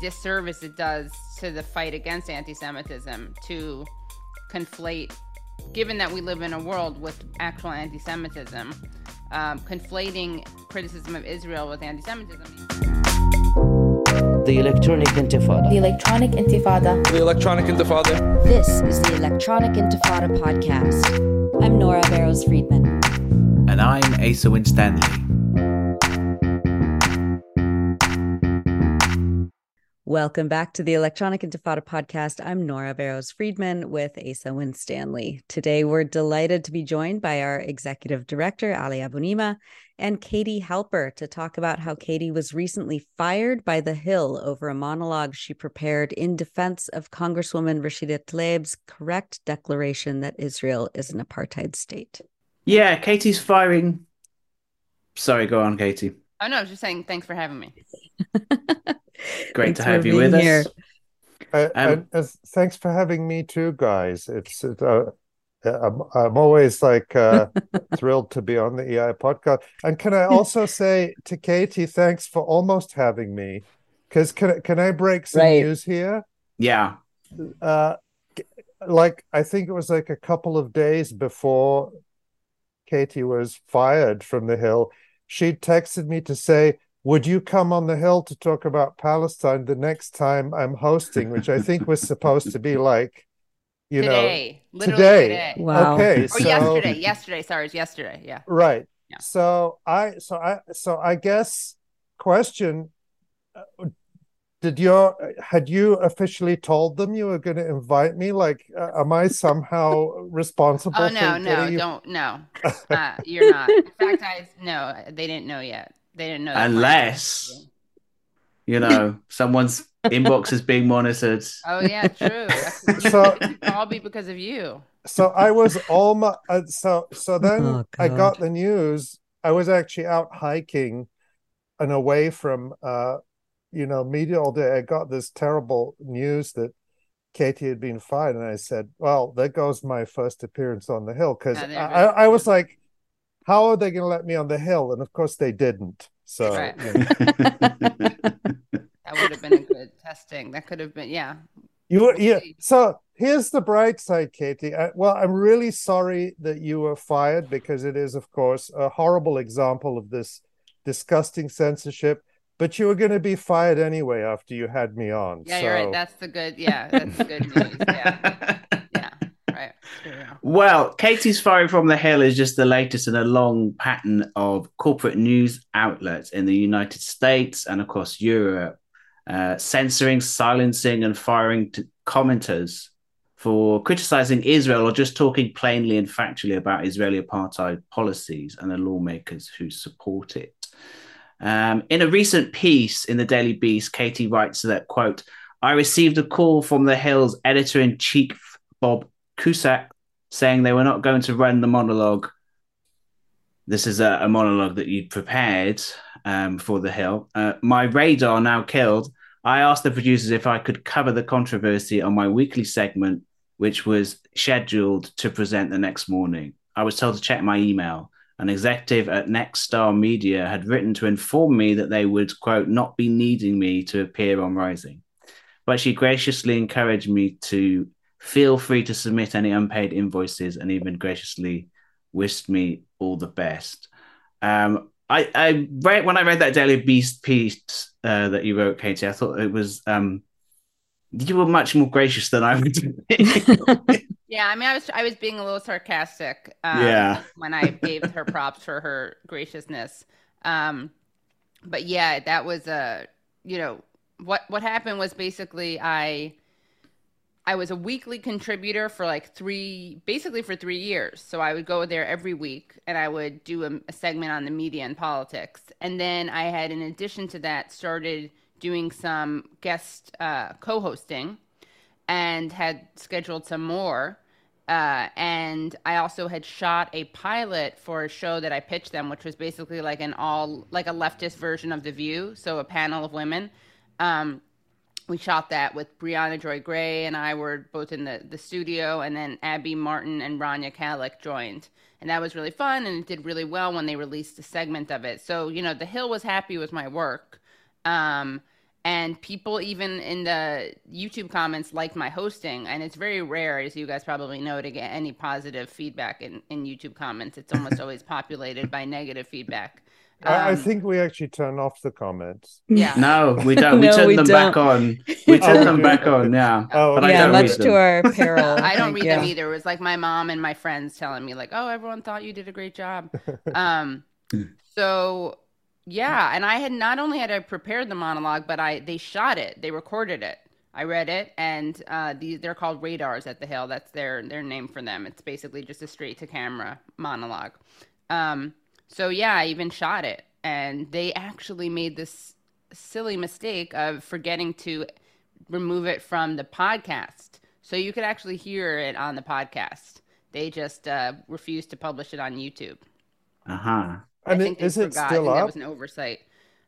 disservice it does to the fight against anti-Semitism to conflate, given that we live in a world with actual anti-Semitism, um, conflating criticism of Israel with anti-Semitism. The Electronic Intifada. The Electronic Intifada. The Electronic Intifada. This is the Electronic Intifada podcast. I'm Nora Barrows Friedman. And I'm Asa Winstanley. Welcome back to the Electronic Intifada podcast. I'm Nora Barrows Friedman with Asa Winstanley. Today, we're delighted to be joined by our executive director, Ali Abunimah, and Katie Halper to talk about how Katie was recently fired by The Hill over a monologue she prepared in defense of Congresswoman Rashida Tlaib's correct declaration that Israel is an apartheid state. Yeah, Katie's firing. Sorry, go on, Katie. Oh, no, I was just saying thanks for having me. Great to have you with here. us. Uh, um, uh, thanks for having me too, guys. It's uh, I'm, I'm always like uh, thrilled to be on the EI podcast. And can I also say to Katie, thanks for almost having me. Because can can I break some right. news here? Yeah. Uh, like I think it was like a couple of days before Katie was fired from the Hill. She texted me to say, would you come on the hill to talk about Palestine the next time I'm hosting, which I think was supposed to be like, you today. know, today. today. Wow. Okay. Or so, yesterday. Yesterday. Sorry, it's yesterday. Yeah. Right. Yeah. So I, so I, so I guess question: uh, Did your had you officially told them you were going to invite me? Like, uh, am I somehow responsible? Oh no, no, you... don't, no. Uh, you're not. In fact, I no, they didn't know yet. They didn't know. Unless, you know, someone's inbox is being monitored. Oh yeah, true. so all be because of you. So I was almost. Uh, so so then oh, I got the news. I was actually out hiking and away from uh, you know media all day. I got this terrible news that Katie had been fired, and I said, "Well, there goes my first appearance on the hill." Because I, I, I was like, how are they going to let me on the hill? And of course, they didn't. So right. you know. that would have been a good testing. That could have been, yeah. You were, yeah. So here's the bright side, Katie. I, well, I'm really sorry that you were fired because it is, of course, a horrible example of this disgusting censorship. But you were going to be fired anyway after you had me on. Yeah, so... you're right. That's the good. Yeah, that's the good news. Yeah. Well, Katie's firing from the Hill is just the latest in a long pattern of corporate news outlets in the United States and across Europe, uh, censoring, silencing, and firing commenters for criticizing Israel or just talking plainly and factually about Israeli apartheid policies and the lawmakers who support it. Um, in a recent piece in the Daily Beast, Katie writes that, quote, I received a call from the Hill's editor in chief, Bob Cusack saying they were not going to run the monologue. This is a, a monologue that you'd prepared um, for The Hill. Uh, my radar now killed. I asked the producers if I could cover the controversy on my weekly segment, which was scheduled to present the next morning. I was told to check my email. An executive at Nexstar Media had written to inform me that they would, quote, not be needing me to appear on Rising. But she graciously encouraged me to Feel free to submit any unpaid invoices and even graciously wished me all the best. Um, I, I read when I read that Daily Beast piece uh, that you wrote, Katie. I thought it was um, you were much more gracious than I would. yeah, I mean, I was I was being a little sarcastic. Um, yeah, when I gave her props for her graciousness. Um, but yeah, that was a you know what what happened was basically I I was a weekly contributor for like three, basically for three years. So I would go there every week and I would do a, a, segment on the media and politics. And then I had, in addition to that, started doing some guest uh, co hosting and had scheduled some more. Uh, and I also had shot a pilot for a show that I pitched them, which was basically like an all, like a leftist version of The View. So a panel of women. Um, we shot that with Briahna Joy Gray and I were both in the, the studio, and then Abby Martin and Rania Khalek joined. And that was really fun, and it did really well when they released a segment of it. So, you know, The Hill was happy with my work. Um, and people even in the YouTube comments like my hosting, and it's very rare, as you guys probably know, to get any positive feedback in, in YouTube comments. It's almost always populated by negative feedback. Um, I, think we actually turn off the comments. Yeah. No, we don't. We no, turn we them don't. back on. We turn oh, them back on. Yeah. Oh, but yeah. Much to our peril. I don't read yeah. them either. It was like my mom and my friends telling me, like, "Oh, everyone thought you did a great job." Um. so yeah, and I had not only had I prepared the monologue, but I they shot it, they recorded it. I read it, and uh, these they're called radars at the Hill. That's their their name for them. It's basically just a straight to camera monologue. Um, so yeah, I even shot it, and they actually made this silly mistake of forgetting to remove it from the podcast, so you could actually hear it on the podcast. They just uh, refused to publish it on YouTube. Uh huh. I, I think is it forgot. still up? That was an oversight.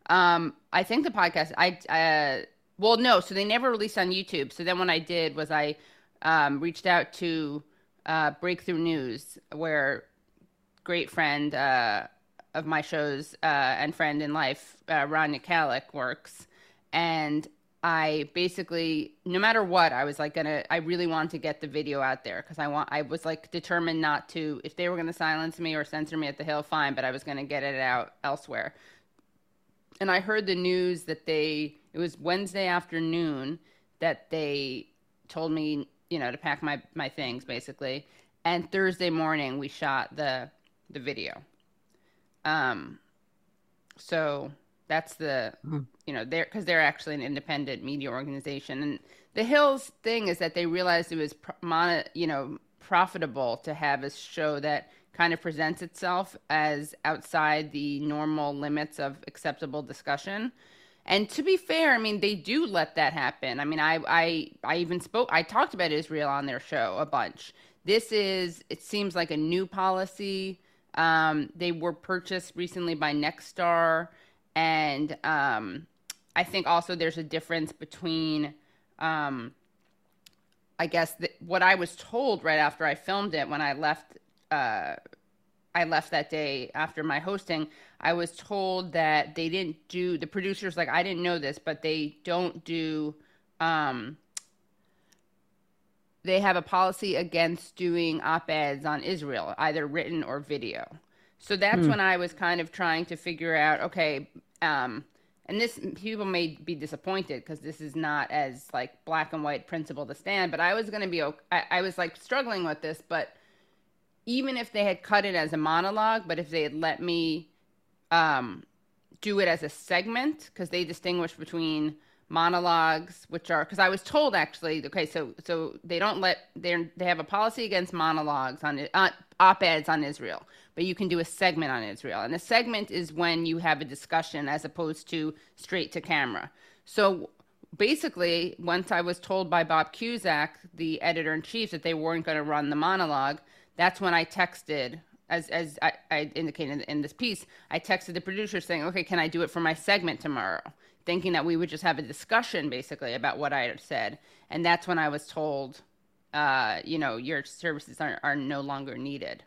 Um, I think the podcast. I uh, well, no. So they never released on YouTube. So then what I did was I um, reached out to uh, Breakthrough News, where great friend uh, of my shows uh, and friend in life, uh, Rania Khalek, works, and I basically, no matter what, I was like gonna. I really wanted to get the video out there because I want. I was like determined not to. If they were gonna silence me or censor me at the Hill, fine. But I was gonna get it out elsewhere. And I heard the news that they. It was Wednesday afternoon that they told me, you know, to pack my my things basically. And Thursday morning we shot the the video. Um. So that's the hmm. you know they're because they're actually an independent media organization, and the Hills thing is that they realized it was mon- you know profitable to have a show that kind of presents itself as outside the normal limits of acceptable discussion. And to be fair, I mean they do let that happen. I mean I I I even spoke I talked about Israel on their show a bunch. This is it seems like a new policy. Um, they were purchased recently by Nexstar and um, I think also there's a difference between, um, I guess the, what I was told right after I filmed it when I left. Uh, I left that day after my hosting. I was told that they didn't do the producers like I didn't know this, but they don't do. Um, they have a policy against doing op eds on Israel, either written or video. So that's hmm. when I was kind of trying to figure out, okay, um, and this people may be disappointed because this is not as like black and white principle to stand. But I was going to be, I, I was like struggling with this. But even if they had cut it as a monologue, but if they had let me um, do it as a segment, because they distinguish between monologues which are because i was told actually okay so so they don't let they they have a policy against monologues on uh, op-eds on israel but you can do a segment on israel. And a segment is when you have a discussion as opposed to straight to camera. So basically once i was told by bob cusack the editor-in-chief that they weren't going to run the monologue that's when i texted as as I, I indicated in this piece i texted the producer saying okay can i do it for my segment tomorrow thinking that we would just have a discussion basically about what I had said. And that's when I was told, uh, you know, your services are, are no longer needed.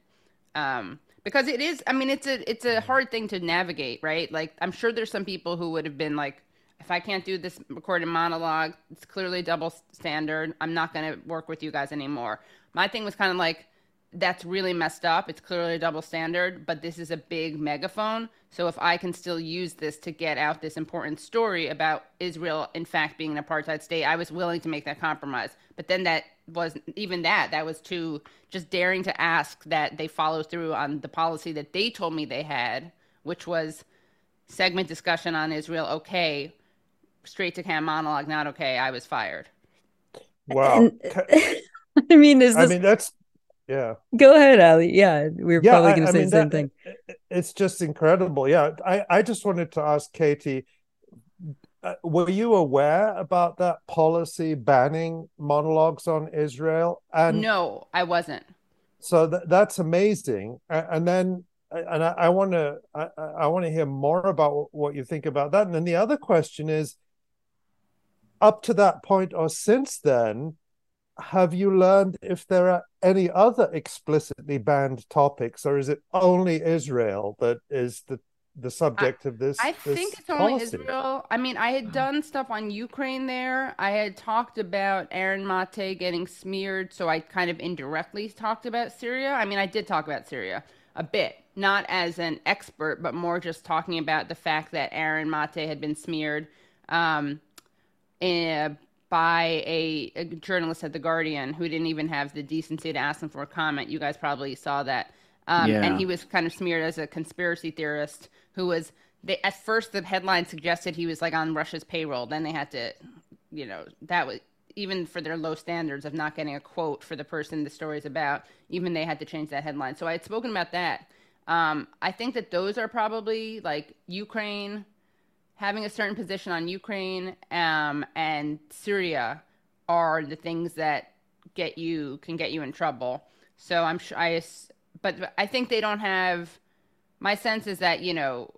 Um, because it is, I mean, it's a, it's a hard thing to navigate, right? Like, I'm sure there's some people who would have been like, if I can't do this recorded monologue, it's clearly double standard. I'm not going to work with you guys anymore. My thing was kind of like, that's really messed up. It's clearly a double standard, but this is a big megaphone. So if I can still use this to get out this important story about Israel, in fact, being an apartheid state, I was willing to make that compromise. But then that was even that, that was too just daring to ask that they follow through on the policy that they told me they had, which was segment discussion on Israel, okay, straight to cam monologue, not okay. I was fired. Wow. I mean, is this... I mean, that's yeah. Go ahead ali. Yeah we are yeah, probably going to say mean, the same that, thing it's just incredible. Yeah i i just wanted to ask katie uh, were you aware about that policy banning monologues on israel? And no i wasn't. So th- that's amazing. And then and i want to i, I want to hear more about what you think about that. And then the other question is up to that point or since then have you learned if there are any other explicitly banned topics, or is it only Israel that is the the subject I, of this. I this think it's policy. only Israel. I mean, I had done stuff on Ukraine there. I had talked about Aaron Mate getting smeared, so I kind of indirectly talked about Syria. I mean, I did talk about Syria a bit, not as an expert, but more just talking about the fact that Aaron Mate had been smeared um, in, by a, a, journalist at The Guardian who didn't even have the decency to ask him for a comment. You guys probably saw that. Um, yeah. And he was kind of smeared as a conspiracy theorist who was. They, at first, the headline suggested he was like on Russia's payroll. Then they had to, you know, that was even for their low standards of not getting a quote for the person the story is about. Even they had to change that headline. So I had spoken about that. Um, I think that those are probably like Ukraine, having a certain position on Ukraine um, and Syria are the things that get you can get you in trouble. So I'm sure I, but I think they don't have. My sense is that you know,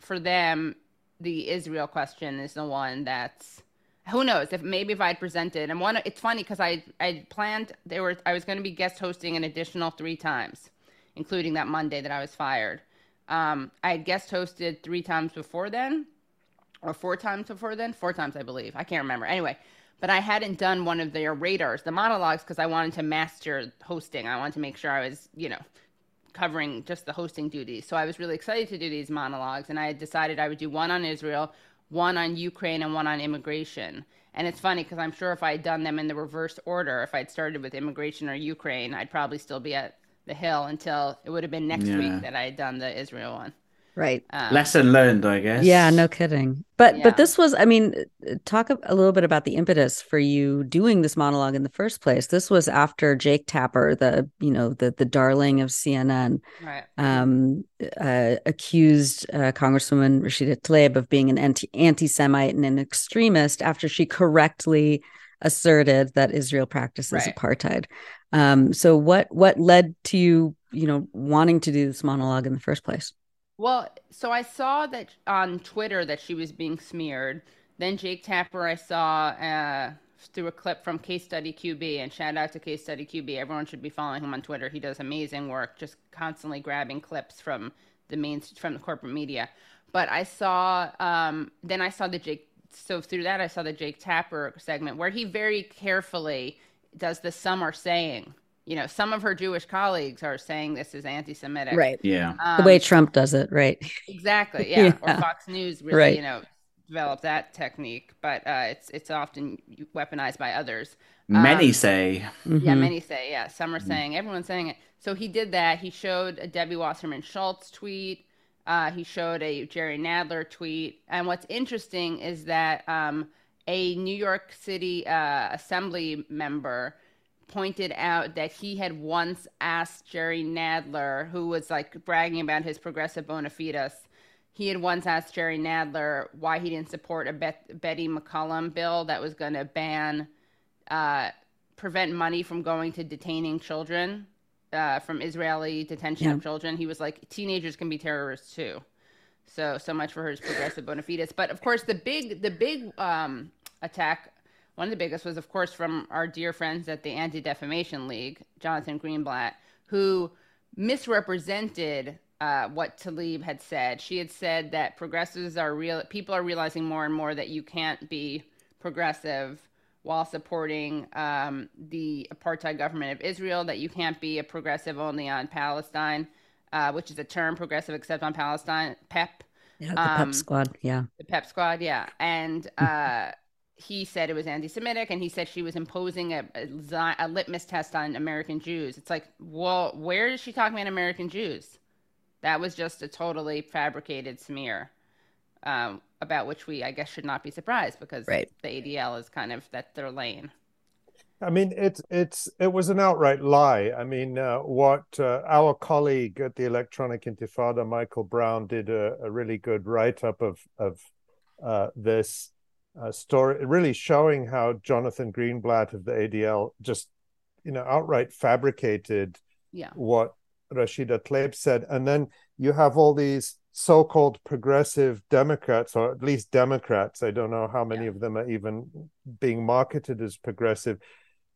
for them, the Israel question is the one that's who knows if maybe if I'd presented and one. It's funny because I I planned there were I was going to be guest hosting an additional three times, including that Monday that I was fired. Um, I had guest hosted three times before then or four times before then. Four times, I believe. I can't remember. Anyway, but I hadn't done one of their radars, the monologues, because I wanted to master hosting. I wanted to make sure I was, you know, covering just the hosting duties. So I was really excited to do these monologues, and I had decided I would do one on Israel, one on Ukraine, and one on immigration. And it's funny because I'm sure if I had done them in the reverse order, if I'd started with immigration or Ukraine, I'd probably still be at the Hill until it would have been next yeah. week that I had done the Israel one. Right. Um, Lesson learned, I guess. Yeah, no kidding. But yeah. but this was, I mean, talk a, little bit about the impetus for you doing this monologue in the first place. This was after Jake Tapper, the you know the the darling of CNN, right. um, uh, accused uh, Congresswoman Rashida Tlaib of being an anti anti Semite and an extremist after she correctly asserted that Israel practices right. apartheid. Um, so what what led to you, you know, wanting to do this monologue in the first place? Well, so I saw that on Twitter that she was being smeared. Then Jake Tapper, I saw uh, through a clip from Case Study QB, and shout out to Case Study QB. Everyone should be following him on Twitter. He does amazing work, just constantly grabbing clips from the main from the corporate media. But I saw, um, then I saw the Jake. So through that, I saw the Jake Tapper segment where he very carefully does the "some are saying." You know, some of her Jewish colleagues are saying this is anti-Semitic. Right. Yeah. Um, the way Trump does it, right? Exactly. Yeah. yeah. Or Fox News really, right. you know, developed that technique, but uh, it's it's often weaponized by others. Many um, say. Mm-hmm. Yeah, many say. Yeah, some are mm-hmm. saying. Everyone's saying it. So he did that. He showed a Debbie Wasserman Schultz tweet. Uh, he showed a Jerry Nadler tweet. And what's interesting is that um, a New York City uh, Assembly member pointed out that he had once asked Jerry Nadler, who was like bragging about his progressive bona fides, he had once asked Jerry Nadler why he didn't support a Bet- Betty McCollum bill that was going to ban, uh, prevent money from going to detaining children, uh, from Israeli detention yeah. of children. He was like, teenagers can be terrorists too. So, so much for his progressive bona fides. But of course, the big, the big um, attack one of the biggest was, of course, from our dear friends at the Anti Defamation League, Jonathan Greenblatt, who misrepresented uh, what Tlaib had said. She had said that progressives are real, people are realizing more and more that you can't be progressive while supporting um, the apartheid government of Israel, that you can't be a progressive only on Palestine, uh, which is a term, progressive except on Palestine, PEP. Yeah, the um, PEP squad. Yeah. The PEP squad. Yeah. And, uh, he said it was anti-Semitic, and he said she was imposing a, a, a, litmus test on American Jews. It's like, well, where is she talking about American Jews? That was just a totally fabricated smear, um, about which we, I guess, should not be surprised because right. the ADL is kind of that their lane. I mean, it's it's it was an outright lie. I mean, uh, what uh, our colleague at the Electronic Intifada, Michael Brown, did a, a really good write up of of uh, this uh, story, really showing how Jonathan Greenblatt of the ADL just, you know, outright fabricated yeah. what Rashida Tlaib said. And then you have all these so-called progressive Democrats, or at least Democrats, I don't know how many yeah. of them are even being marketed as progressive,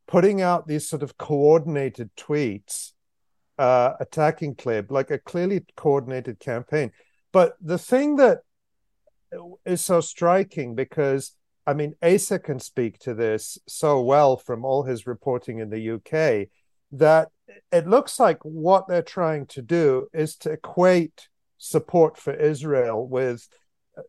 putting out these sort of coordinated tweets uh, attacking Tlaib, like a clearly coordinated campaign. But the thing that is so striking because I mean, Asa can speak to this so well from all his reporting in the UK that it looks like what they're trying to do is to equate support for Israel with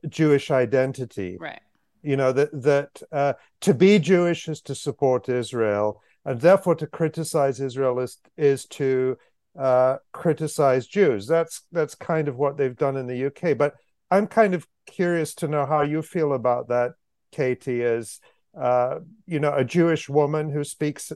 Jewish identity. Right. You know that that uh, to be Jewish is to support Israel, and therefore to criticize Israel is is to uh, criticize Jews. That's that's kind of what they've done in the UK. But I'm kind of curious to know how you feel about that, Katie, as uh, you know, a Jewish woman who speaks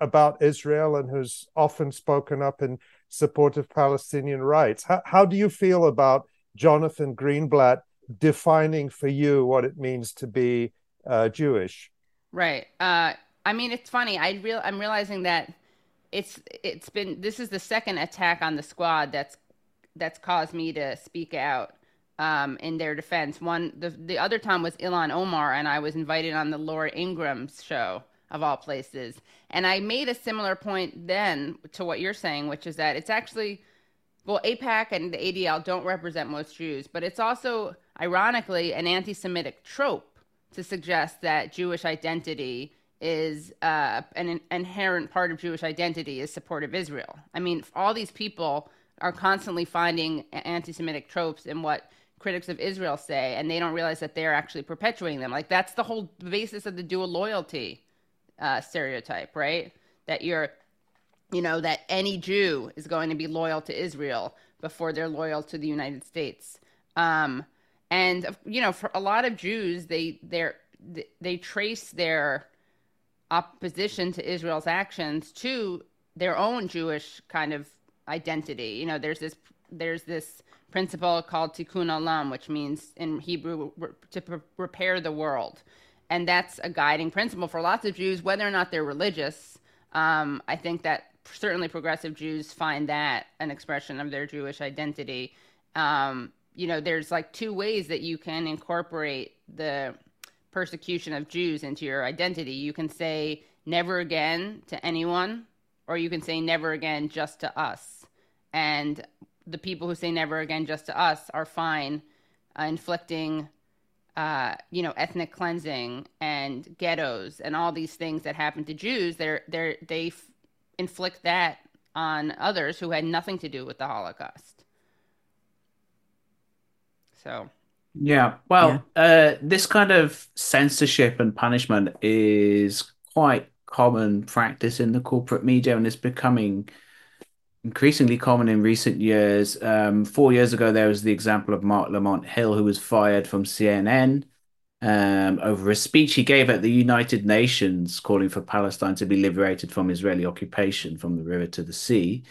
about Israel and who's often spoken up in support of Palestinian rights. How, how do you feel about Jonathan Greenblatt defining for you what it means to be uh, Jewish? Right. Uh, I mean, it's funny. I real I'm realizing that it's it's been this is the second attack on the squad that's that's caused me to speak out um, in their defense. One the the other time was Ilhan Omar, and I was invited on the Laura Ingraham's show of all places, and I made a similar point then to what you're saying, which is that it's actually well, AIPAC and the ADL don't represent most Jews, but it's also ironically an anti-Semitic trope to suggest that Jewish identity is uh, an inherent part of Jewish identity is support of Israel. I mean, all these people are constantly finding anti-Semitic tropes in what critics of Israel say, and they don't realize that they're actually perpetuating them. Like that's the whole basis of the dual loyalty uh, stereotype, right? That you're, you know, that any Jew is going to be loyal to Israel before they're loyal to the United States. Um, and you know, for a lot of Jews, they they they trace their opposition to Israel's actions to their own Jewish kind of identity. You know, there's this there's this principle called tikkun olam, which means in Hebrew to repair the world, and that's a guiding principle for lots of Jews, whether or not they're religious. Um, I think that certainly progressive Jews find that an expression of their Jewish identity. Um, you know, there's like two ways that you can incorporate the persecution of Jews into your identity. You can say never again to anyone, or you can say never again just to us. And the people who say never again just to us are fine uh, inflicting, uh, you know, ethnic cleansing and ghettos and all these things that happen to Jews. They're, they're, they f- inflict that on others who had nothing to do with the Holocaust. So yeah, well, yeah. Uh, this kind of censorship and punishment is quite common practice in the corporate media, and it's becoming increasingly common in recent years. Um, four years ago, there was the example of Marc Lamont Hill, who was fired from CNN um, over a speech he gave at the United Nations calling for Palestine to be liberated from Israeli occupation from the river to the sea,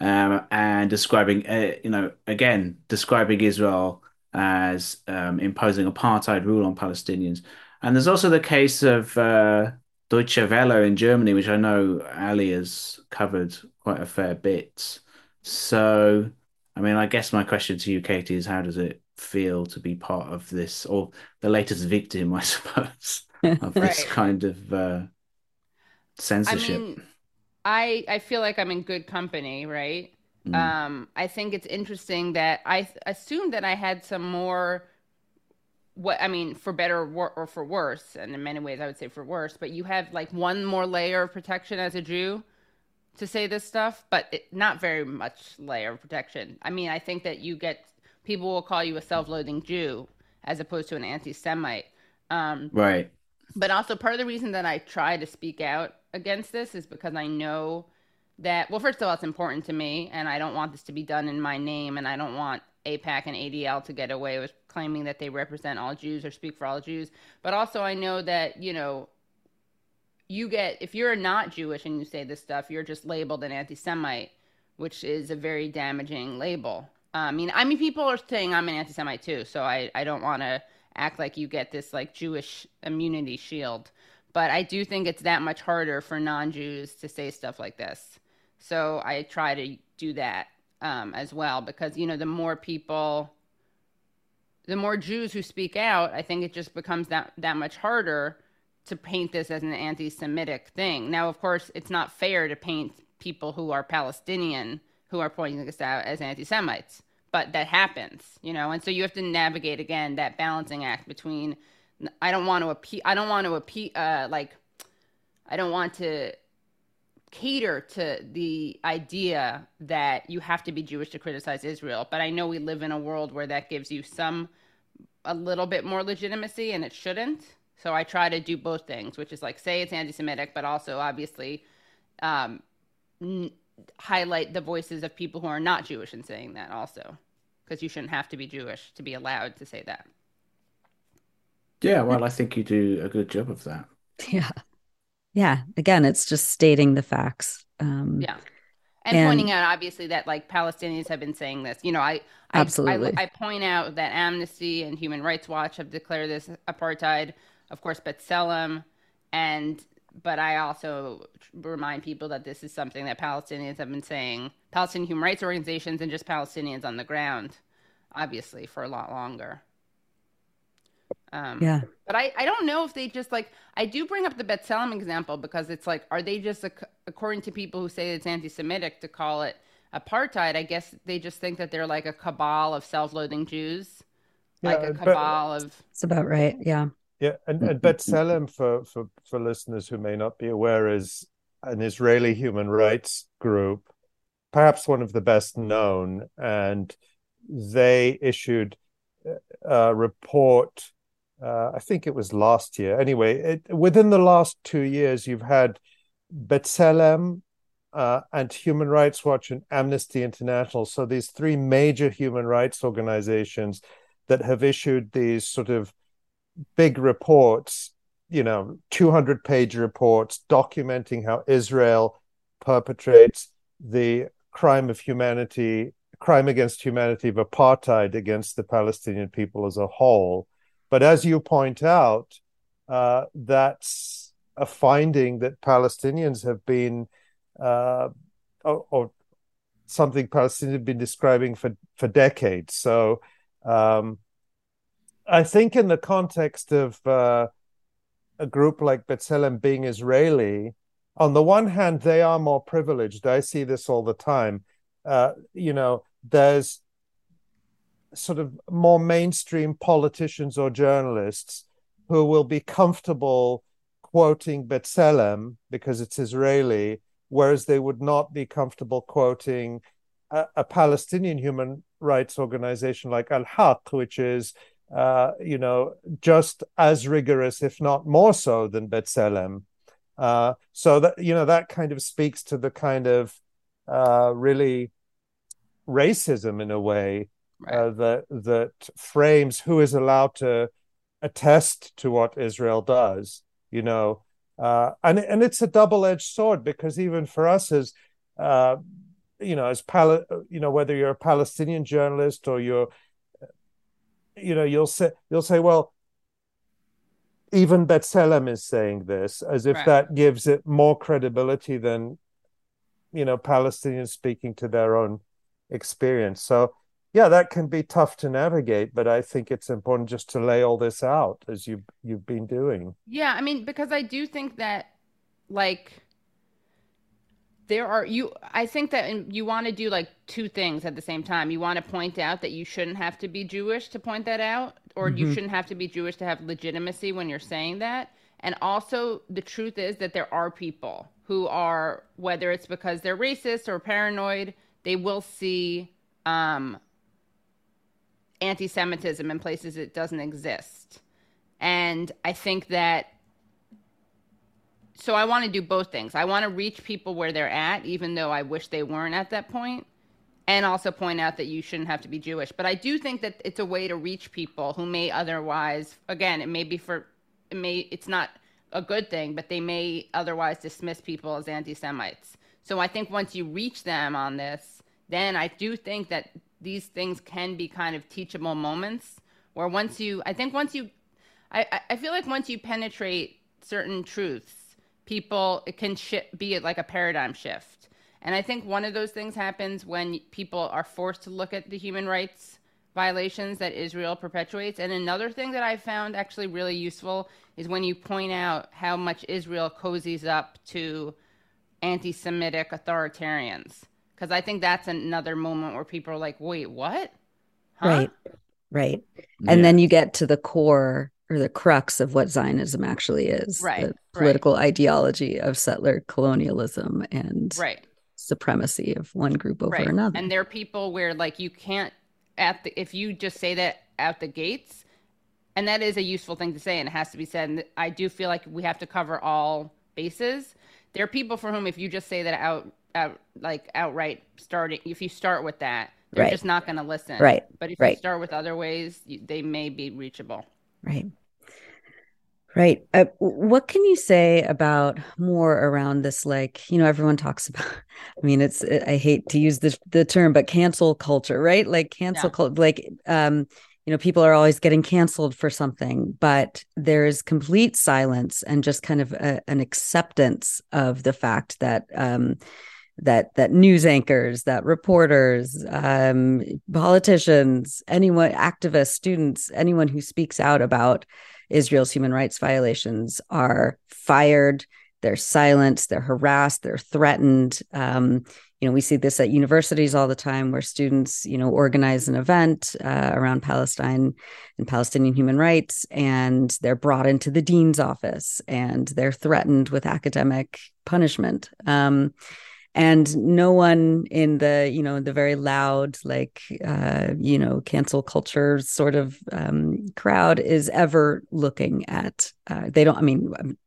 um, and describing, uh, you know, again, describing Israel as um, imposing apartheid rule on Palestinians. And there's also the case of uh, Deutsche Welle in Germany, which I know Ali has covered quite a fair bit. So, I mean, I guess my question to you, Katie, is how does it feel to be part of this, or the latest victim, I suppose, of right. this kind of uh, censorship? I mean, I I feel like I'm in good company, right? Mm. Um, I think it's interesting that I assumed that I had some more. What I mean, for better or for worse, and in many ways, I would say for worse. But you have like one more layer of protection as a Jew to say this stuff, but it, not very much layer of protection. I mean, I think that you get people will call you a self-loathing Jew as opposed to an anti-Semite. Um, right. But also, part of the reason that I try to speak out against this is because I know that well first of all it's important to me and i don't want this to be done in my name and i don't want AIPAC and adl to get away with claiming that they represent all jews or speak for all jews. But also i know that you know you get if you're not jewish and you say this stuff you're just labeled an anti-semite which is a very damaging label. Uh, I mean i mean people are saying i'm an anti-semite too so i, I don't want to act like you get this like jewish immunity shield. But i do think it's that much harder for non-jews to say stuff like this. So I try to do that um, as well because, you know, the more people, the more Jews who speak out, I think it just becomes that, that much harder to paint this as an anti Semitic thing. Now, of course, it's not fair to paint people who are Palestinian who are pointing this out as anti Semites. but that happens, you know, and so you have to navigate again that balancing act between I don't want to appeal, I don't want to appeal, uh, like I don't want to cater to the idea that you have to be Jewish to criticize Israel, but I know we live in a world where that gives you some a little bit more legitimacy and it shouldn't. So I try to do both things, which is like say it's anti-Semitic, but also obviously um, n- highlight the voices of people who are not Jewish in saying that also, because you shouldn't have to be Jewish to be allowed to say that. Yeah, well, I think you do a good job of that. Yeah. Yeah. Again, it's just stating the facts. Um, yeah. And, and, pointing out obviously that like Palestinians have been saying this. You know, I I, absolutely I, I point out that Amnesty and Human Rights Watch have declared this apartheid. Of course, B'Tselem and but I also remind people that this is something that Palestinians have been saying, Palestinian human rights organizations and just Palestinians on the ground, obviously, for a lot longer. Um, yeah. But I, I don't know if they just like, I do bring up the B'Tselem example because it's like, are they just, according to people who say it's anti Semitic to call it apartheid, I guess they just think that they're like a cabal of self loathing Jews. Yeah, like a cabal of. It's about right. Yeah. Yeah, and, and B'Tselem, for, for, for listeners who may not be aware, is an Israeli human rights group, perhaps one of the best known. And they issued a report, uh, I think it was last year. Anyway, it, within the last two years, you've had B'Tselem uh, and Human Rights Watch and Amnesty International. So these three major human rights organizations that have issued these sort of big reports, you know, 200 page reports documenting how Israel perpetrates the crime of humanity, crime against humanity of apartheid against the Palestinian people as a whole. But as you point out, uh, that's a finding that Palestinians have been, uh, or, or, something Palestinians have been describing for, for decades. So, um, I think in the context of uh, a group like B'Tselem being Israeli, on the one hand, they are more privileged. I see this all the time. Uh, you know, there's sort of more mainstream politicians or journalists who will be comfortable quoting B'Tselem because it's Israeli, whereas they would not be comfortable quoting a, a Palestinian human rights organization like Al Haq, which is uh, you know, just as rigorous, if not more so, than B'Tselem. Uh, so that you know that kind of speaks to the kind of uh, really racism in a way right. uh, that that frames who is allowed to attest to what Israel does. You know, uh, and and it's a double edged sword because even for us as uh, you know, as Pal- you know, whether you're a Palestinian journalist or you're you know you'll say you'll say well even B'Tselem is saying this as if right. that gives it more credibility than you know Palestinians speaking to their own experience. So yeah, that can be tough to navigate, but I think it's important just to lay all this out as you you've been doing. Yeah, I mean because I do think that like there are you i think that you want to do like two things at the same time you want to point out that you shouldn't have to be jewish to point that out or mm-hmm. you shouldn't have to be jewish to have legitimacy when you're saying that and also the truth is that there are people who are whether it's because they're racist or paranoid they will see um, anti-semitism in places it doesn't exist and i think that so I want to do both things. I want to reach people where they're at, even though I wish they weren't at that point, and also point out that you shouldn't have to be Jewish. But I do think that it's a way to reach people who may otherwise, again, it may be for, it may, it's not a good thing, but they may otherwise dismiss people as anti Semites. So I think once you reach them on this, then I do think that these things can be kind of teachable moments where once you, I think once you, I, I feel like once you penetrate certain truths, people it can sh- be like a paradigm shift. And i think one of those things happens when people are forced to look at the human rights violations that israel perpetuates. And another thing that i found actually really useful is when you point out how much israel cozies up to anti-semitic authoritarians because i think that's another moment where people are like wait what Huh? Right. Right. And Yeah. then you get to the core or the crux of what Zionism actually is Right, the right. political ideology of settler colonialism and Right. supremacy of one group over right. another. And there are people where like you can't at the if you just say that at the gates, and that is a useful thing to say, and it has to be said. And I do feel like we have to cover all bases. There are people for whom if you just say that out out like outright starting if you start with that they're Right. just not going to listen Right, but if right. you start with other ways you, they may be reachable Right. Right. Uh, what can you say about more around this? Like, you know, everyone talks about, I mean, it's, I hate to use the, the term, but cancel culture, right? Like, cancel Yeah. culture, like, um, you know, people are always getting canceled for something, but there's complete silence and just kind of a, an acceptance of the fact that, um, that that news anchors, that reporters, um, politicians, anyone, activists, students, anyone who speaks out about Israel's human rights violations are fired. They're silenced. They're harassed. They're threatened. Um, you know, we see this at universities all the time, where students, you know, organize an event uh, around Palestine and Palestinian human rights, and they're brought into the dean's office and they're threatened with academic punishment. Um, and no one in the you know the very loud like uh you know cancel culture sort of um crowd is ever looking at uh they don't i mean I'm,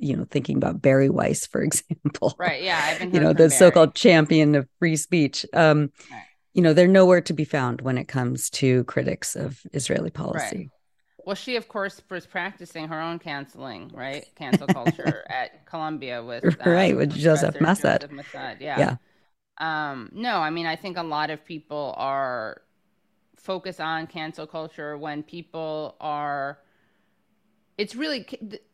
you know thinking about bari weiss for example right yeah i've been you know the Bari. so-called champion of free speech um Right. you know they're nowhere to be found when it comes to critics of israeli policy Well, she of course was practicing her own canceling, right? Cancel culture at Columbia with um, Right, with Joseph Massad. Joseph Massad, Yeah. Yeah. Um, no, I mean I think a lot of people are focus on cancel culture when people are. It's really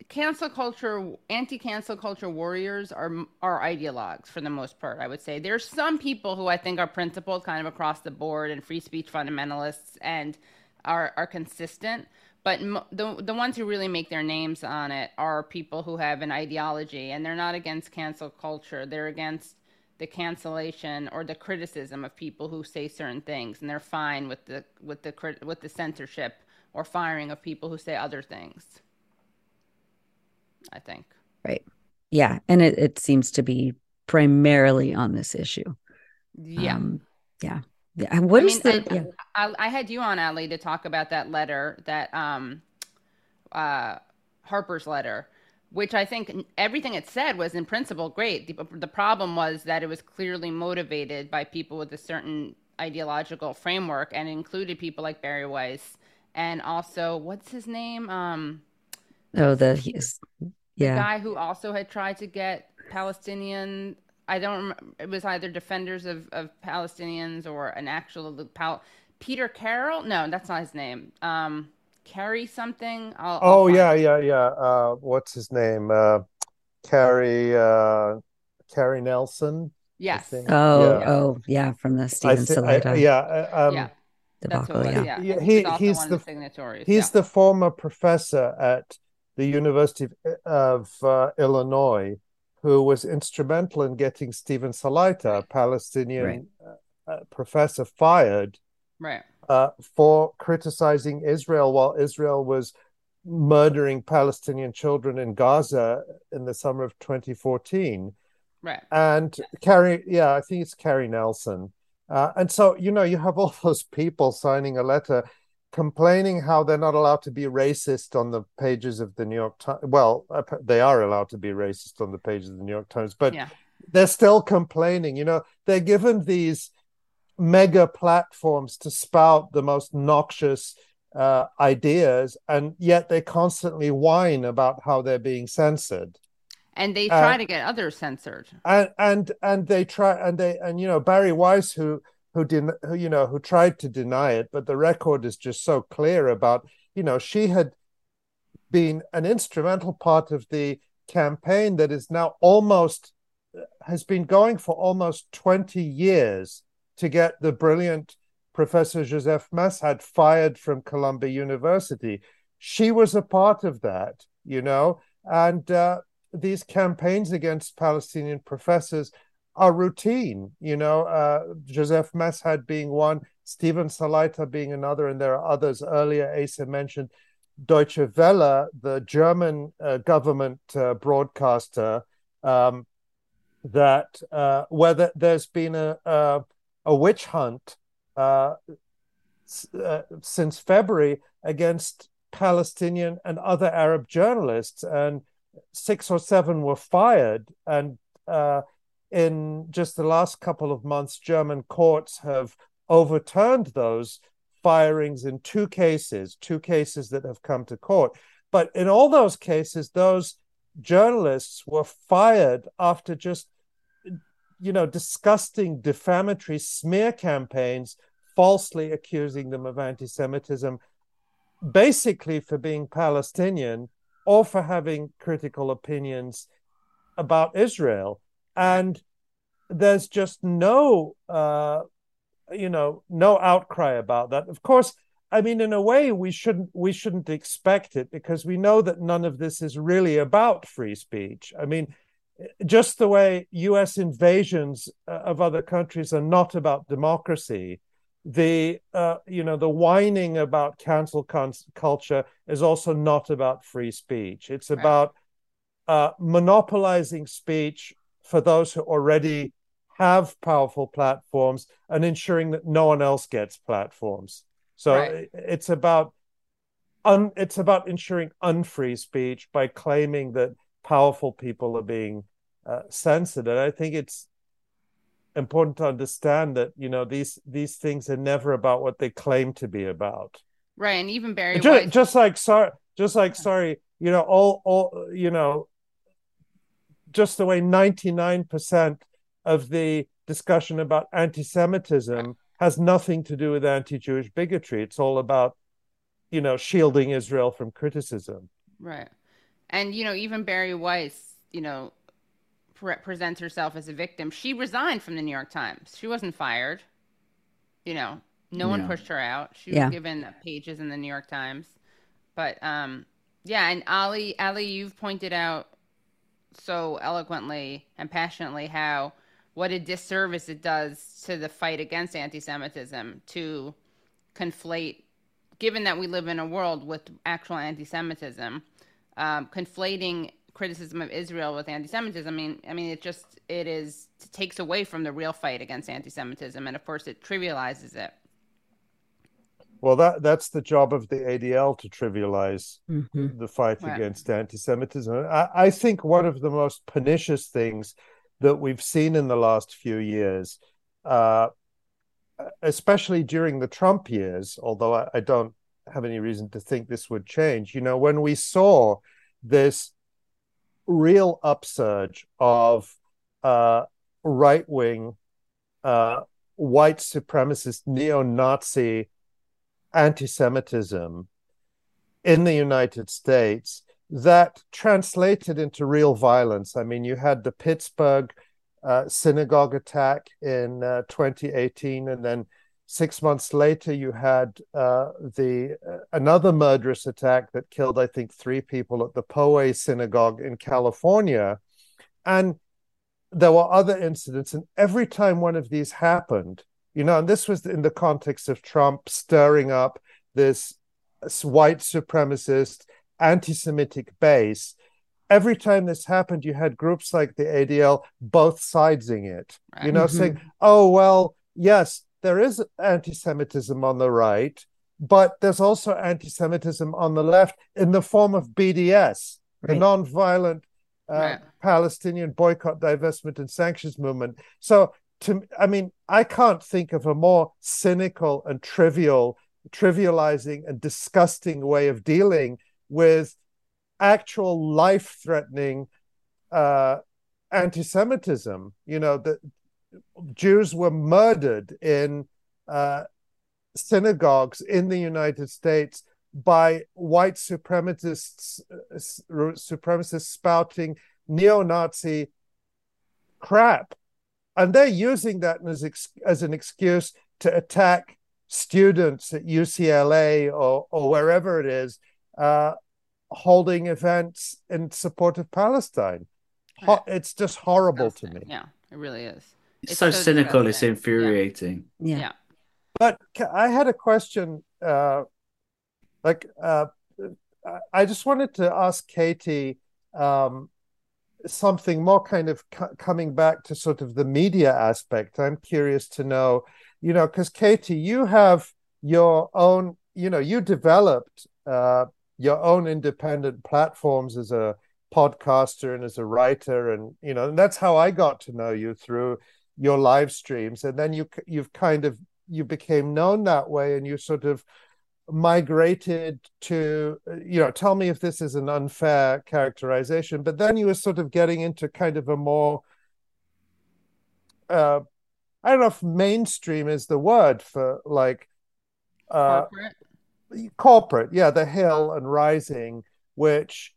cancel culture, anti-cancel culture warriors are are ideologues for the most part. I would say there's some people who I think are principled, kind of across the board, and free speech fundamentalists, and are are consistent. But the the ones who really make their names on it are people who have an ideology, and they're not against cancel culture. They're against the cancellation or the criticism of people who say certain things, and they're fine with the with the with the censorship or firing of people who say other things. I think. right yeah and it, it seems to be primarily on this issue Yeah. um, yeah yeah What I is mean, the I, yeah. I, I had you on, Ali, to talk about that letter, that um, uh, Harper's letter, which I think everything it said was in principle great. The, the problem was that it was clearly motivated by people with a certain ideological framework and included people like Bari Weiss and also what's his name? Um, oh the he's the yeah guy who also had tried to get Palestinian. I don't remember. It was either defenders of, of Palestinians or an actual Pal- Peter Carroll. No, that's not his name. Um, Cary something. I'll, I'll Oh yeah, yeah, yeah. Uh, what's his name? Uh, Cary, uh, Cary Nelson. Yes. oh Yeah. oh yeah from the I Stephen thi- I- yeah, uh, um, yeah, that's debacle what yeah Yeah, Yeah, he- was he's the- the. He's yeah. the former professor at the University of, of uh, Illinois who was instrumental in getting Steven Salaita, a Palestinian uh, uh, professor, fired right. uh, for criticizing Israel while Israel was murdering Palestinian children in Gaza in the summer of 2014. Right. And Cary, yeah, I think it's Cary Nelson. Uh, and so, you know, you have all those people signing a letter complaining how they're not allowed to be racist on the pages of the New York Times. Well, uh, they are allowed to be racist on the pages of the New York Times, but Yeah. they're still complaining. You know, they're given these mega platforms to spout the most noxious uh, ideas, and yet they constantly whine about how they're being censored. And they Uh, try to get others censored. and and and they try and they and you know Bari Weiss who who didn't who you know who tried to deny it but the record is just so clear about you know she had been an instrumental part of the campaign that is now almost has been going for almost 20 years to get the brilliant professor Joseph Massad fired from Columbia University. She was a part of that you know and uh, these campaigns against Palestinian professors are routine. You know, uh, Joseph Massad being one, Steven Salaita being another, and there are others. Earlier, Asa mentioned Deutsche Welle, the German uh, government uh, broadcaster, um, that uh, where there's been a, a, a witch hunt uh, uh, since February against Palestinian and other Arab journalists, and six or seven were fired. And uh, in just the last couple of months, German courts have overturned those firings in two cases, two cases that have come to court. But in all those cases, those journalists were fired after just, you know, disgusting, defamatory smear campaigns, falsely accusing them of anti Semitism, basically for being Palestinian or for having critical opinions about Israel. And there's just no uh, you know no outcry about that. Of course i mean in a way we shouldn't we shouldn't expect it because we know that none of this is really about free speech. I mean just the way us invasions uh, of other countries are not about democracy the uh, you know the whining about cancel culture is also not about free speech. It's about uh, monopolizing speech for those who already have powerful platforms and ensuring that no one else gets platforms. So right. it's about un, it's about ensuring unfree speech by claiming that powerful people are being uh, censored. And I think it's important to understand that you know these these things are never about what they claim to be about. Right, and even Bari just, White... just like sorry, just like sorry, you know, all all you know, just the way ninety nine percent of the discussion about anti-Semitism has nothing to do with anti-Jewish bigotry. It's all about, you know, shielding Israel from criticism. Right, and you know, even Bari Weiss, you know, pre- presents herself as a victim. She resigned from the New York Times. She wasn't fired. You know, no one pushed her out. She was yeah. given pages in the New York Times. But um, yeah, and Ali, Ali, you've pointed out so eloquently and passionately how what a disservice it does to the fight against anti-Semitism to conflate, given that we live in a world with actual anti-Semitism, um, conflating criticism of Israel with anti-Semitism. I mean, I mean, it just it is it takes away from the real fight against anti-Semitism, and of course, it trivializes it. Well, that that's the job of the ADL to trivialize mm-hmm. the fight right. against anti-Semitism. I, I think one of the most pernicious things that we've seen in the last few years, uh, especially during the Trump years, although I, I, don't have any reason to think this would change. You know, when we saw this real upsurge of uh, right wing, uh, white supremacist, neo Nazi anti Semitism in the United States that translated into real violence. I mean, you had the Pittsburgh uh, synagogue attack in uh, 2018, and then six months later, you had uh, the uh, another murderous attack that killed, I think, three people at the Poway synagogue in California, and there were other incidents. And every time one of these happened, you know, and this was in the context of Trump stirring up this white supremacist anti Semitic base. Every time this happened, you had groups like the ADL both sidesing it, right. you know, mm-hmm. saying, oh, well, yes, there is anti Semitism on the right, but there's also anti Semitism on the left in the form of BDS, right. the non-violent uh, right. Palestinian boycott, divestment, and sanctions movement. So, to I mean, I can't think of a more cynical and trivial, trivializing and disgusting way of dealing with actual life threatening uh, anti Semitism. You know, the Jews were murdered in uh, synagogues in the United States by white supremacists, uh, supremacists spouting neo Nazi crap. And they're using that as, as an excuse to attack students at UCLA or, or wherever it is uh, holding events in support of Palestine. Ho- it's just horrible to me. Yeah, it really is. It's, it's so, so, cynical. It's infuriating. Yeah. yeah. but I had a question. Uh, like, uh, I just wanted to ask Katie um, something more kind of coming back to sort of the media aspect. I'm curious to know, you know, because Katie, you have your own, you know, you developed uh, your own independent platforms as a podcaster and as a writer, and you know, and that's how I got to know you through your live streams, and then you you've kind of you became known that way, and you sort of migrated to you know tell me if this is an unfair characterization but then you were sort of getting into kind of a more uh i don't know if mainstream is the word for like uh corporate, corporate yeah the hill and rising which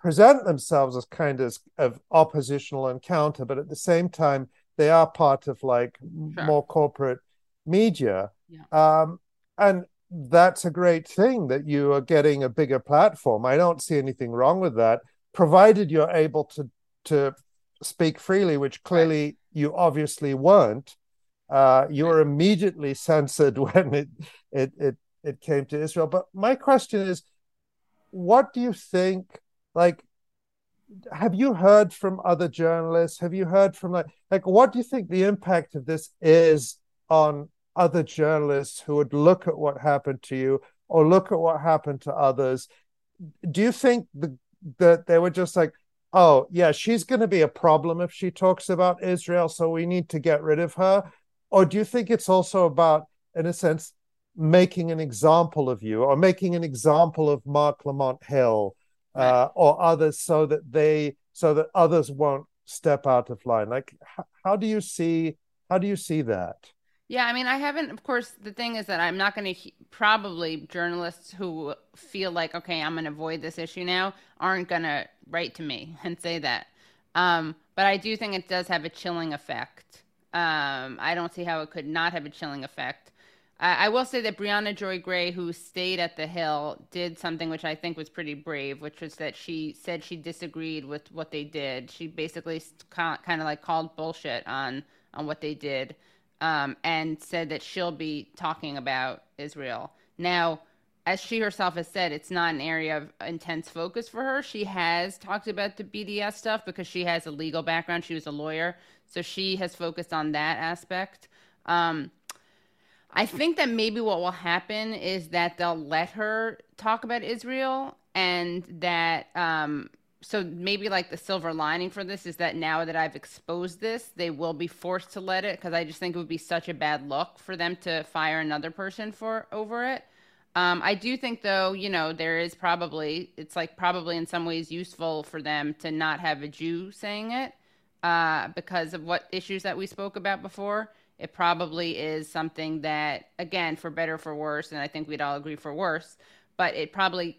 present themselves as kind of, of oppositional and counter but at the same time they are part of like sure. more corporate media yeah. um and that's a great thing that you are getting a bigger platform. I don't see anything wrong with that, provided you're able to to speak freely, which clearly you obviously weren't. Uh, you were immediately censored when it, it it it came to Israel. But my question is, what do you think? Like, have you heard from other journalists? Have you heard from like like what do you think the impact of this is on other journalists who would look at what happened to you or look at what happened to others do you think the, that they were just like oh yeah she's going to be a problem if she talks about israel so we need to get rid of her or do you think it's also about in a sense making an example of you or making an example of Marc Lamont Hill uh, or others so that they so that others won't step out of line? Like how do you see how do you see that yeah, I mean, I haven't. Of course, the thing is that I'm not going to probably journalists who feel like, okay, I'm going to avoid this issue now, aren't going to write to me and say that. Um, but I do think it does have a chilling effect. Um, I don't see how it could not have a chilling effect. I, I will say that Briahna Joy Gray, who stayed at the Hill, did something which I think was pretty brave, which was that she said she disagreed with what they did. She basically kind of like called bullshit on on what they did um, and said that she'll be talking about Israel. Now, as she herself has said, it's not an area of intense focus for her. She has talked about the BDS stuff because she has a legal background. She was a lawyer, so she has focused on that aspect. Um, I think that maybe what will happen is that they'll let her talk about Israel and that um, so maybe like the silver lining for this is that now that I've exposed this, they will be forced to let it because I just think it would be such a bad look for them to fire another person for over it. Um, I do think though, you know, there is probably it's like probably in some ways useful for them to not have a Jew saying it uh, because of what issues that we spoke about before. It probably is something that, again, for better for worse, and I think we'd all agree for worse, but it probably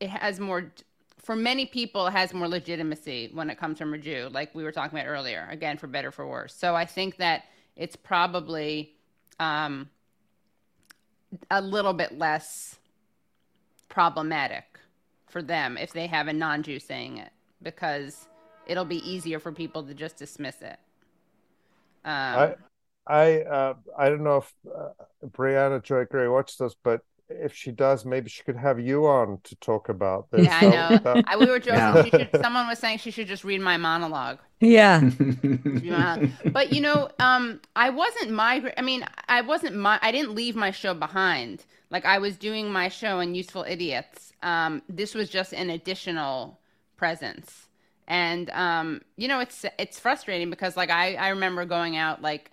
it has more for many people has more legitimacy when it comes from a Jew, like we were talking about earlier, again, for better for worse. So I think that it's probably um, a little bit less problematic for them if they have a non Jew saying it, because it'll be easier for people to just dismiss it. Um, I, I, uh, I don't know if uh, Briahna Joy Gray watched this, but if she does, maybe she could have you on to talk about this. Yeah, so I know. That... I, we were joking. Yeah. Should, someone was saying she should just read my monologue. Yeah. but you know, um, I wasn't my. I mean, I wasn't my. I didn't leave my show behind. Like I was doing my show in Useful Idiots. Um, this was just an additional presence, and um, you know, it's it's frustrating because like I I remember going out like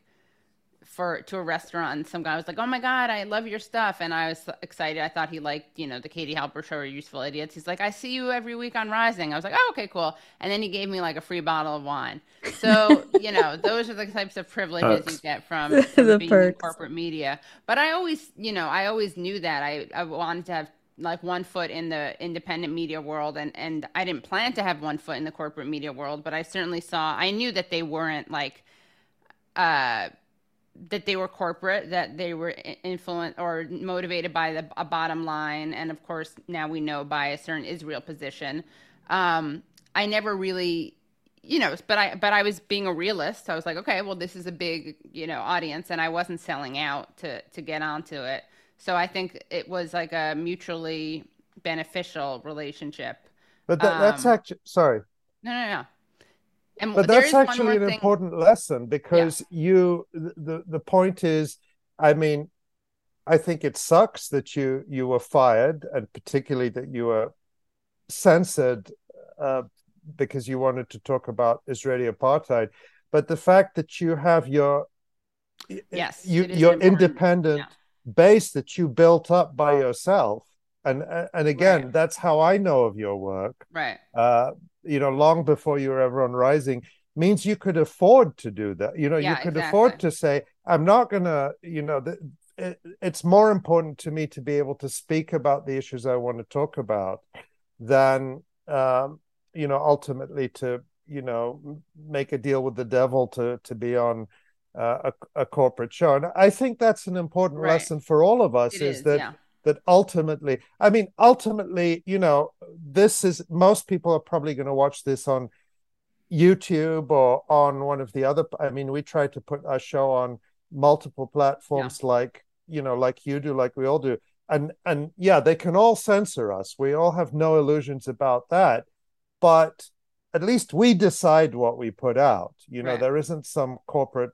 for to a restaurant and some guy was like, "Oh my god, I love your stuff," and I was excited. I thought he liked you know the Katie Halper show or Useful Idiots. He's like, "I see you every week on Rising." I was like, "Oh, okay, cool." And then he gave me like a free bottle of wine. So you know, those are the types of privileges perks. you get from, from being perks. in corporate media. But I always, you know, I always knew that I I wanted to have like one foot in the independent media world and and I didn't plan to have one foot in the corporate media world, but I certainly saw I knew that they weren't like uh that they were corporate, that they were influenced or motivated by the, a bottom line, and of course now we know by a certain Israel position. Um, I never really, you know, but I but I was being a realist. So I was like, okay, well, this is a big you know audience, and I wasn't selling out to to get onto it. So I think it was like a mutually beneficial relationship. But that, um, that's actually sorry. No, no, no. And but that's actually an thing. important lesson because yeah. you the the point is, I mean, I think it sucks that you you were fired, and particularly that you were censored uh, because you wanted to talk about Israeli apartheid. But the fact that you have your yes, you your independent yeah. base that you built up by yourself, and and again, right. that's how I know of your work. Right. Uh, you know, long before you were ever on Rising, means you could afford to do that. You know, yeah, you could exactly. afford to say, I'm not going to, you know, it, it's more important to me to be able to speak about the issues I want to talk about than, um, you know, ultimately to, you know, make a deal with the devil to to be on uh, a, a, corporate show. And I think that's an important right. lesson for all of us: is, is, that. Yeah that ultimately i mean ultimately you know this is most people are probably going to watch this on youtube or on one of the other i mean we try to put our show on multiple platforms yeah. like you know like you do like we all do and and yeah they can all censor us we all have no illusions about that but at least we decide what we put out you know right. there isn't some corporate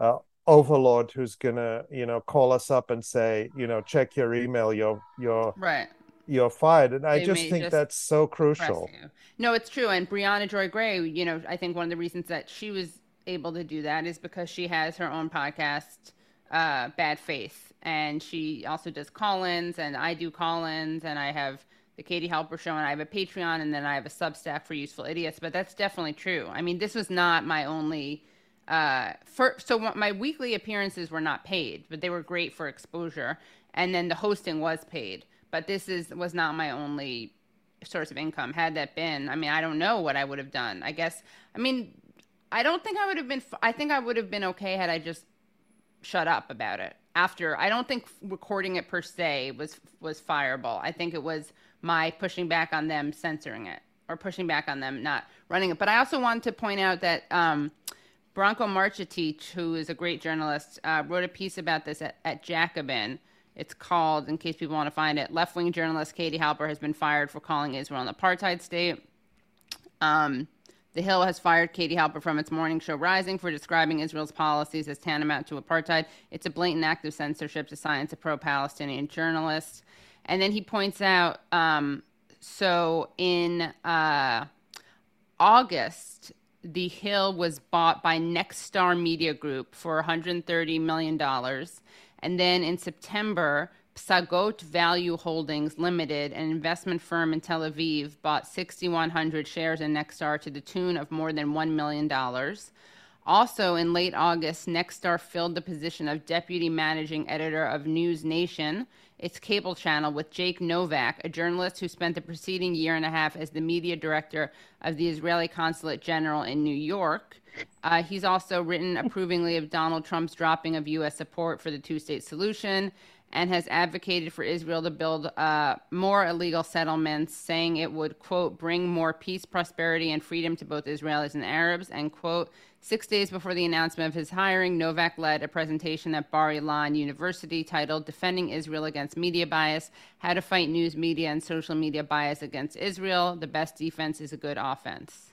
uh, overlord who's gonna you know call us up and say you know check your email you're you're right. you're fired and i just think just that's so crucial. no it's true. And briahna joy gray you know i think one of the reasons that she was able to do that is because she has her own podcast uh, bad faith. And she also does call-ins and i do call-ins and i have the katie halper show and i have a patreon and then i have a substack for useful idiots. But that's definitely true. I mean this was not my only uh, for so my weekly appearances were not paid, but they were great for exposure, and then the hosting was paid. But this is was not my only source of income. Had that been, I mean, I don't know what I would have done. I guess, I mean, I don't think I would have been. I think I would have been okay had I just shut up about it after. I don't think recording it per se was was fireable. I think it was my pushing back on them censoring it or pushing back on them not running it. But I also wanted to point out that. Um, Branko Marcetic, who is a great journalist, uh, wrote a piece about this at, at, Jacobin. It's called, in case people want to find it, Left Wing journalist Katie Halper has been fired for calling Israel an apartheid state. Um, the Hill has fired Katie Halper from its morning show Rising for describing Israel's policies as tantamount to apartheid. It's a blatant act of censorship to silence a pro Palestinian journalist. And then he points out um, so in uh, August, the Hill was bought by Nexstar Media Group for $130 million. And then in September, Psagot Value Holdings Limited, an investment firm in Tel Aviv, bought 6,100 shares in Nexstar to the tune of more than $1 million. Also, in late August, Nexstar filled the position of deputy managing editor of News Nation, its cable channel, with Jake Novak, a journalist who spent the preceding year and a half as the media director of the Israeli Consulate General in New York. Uh, he's also written approvingly of Donald Trump's dropping of U.S. support for the two state solution and has advocated for Israel to build uh, more illegal settlements, saying it would, quote, bring more peace, prosperity, and freedom to both Israelis and Arabs, and, quote, Six days before the announcement of his hiring, Novak led a presentation at Bar Ilan University titled Defending Israel Against Media Bias How to Fight News Media and Social Media Bias Against Israel. The best defense is a good offense.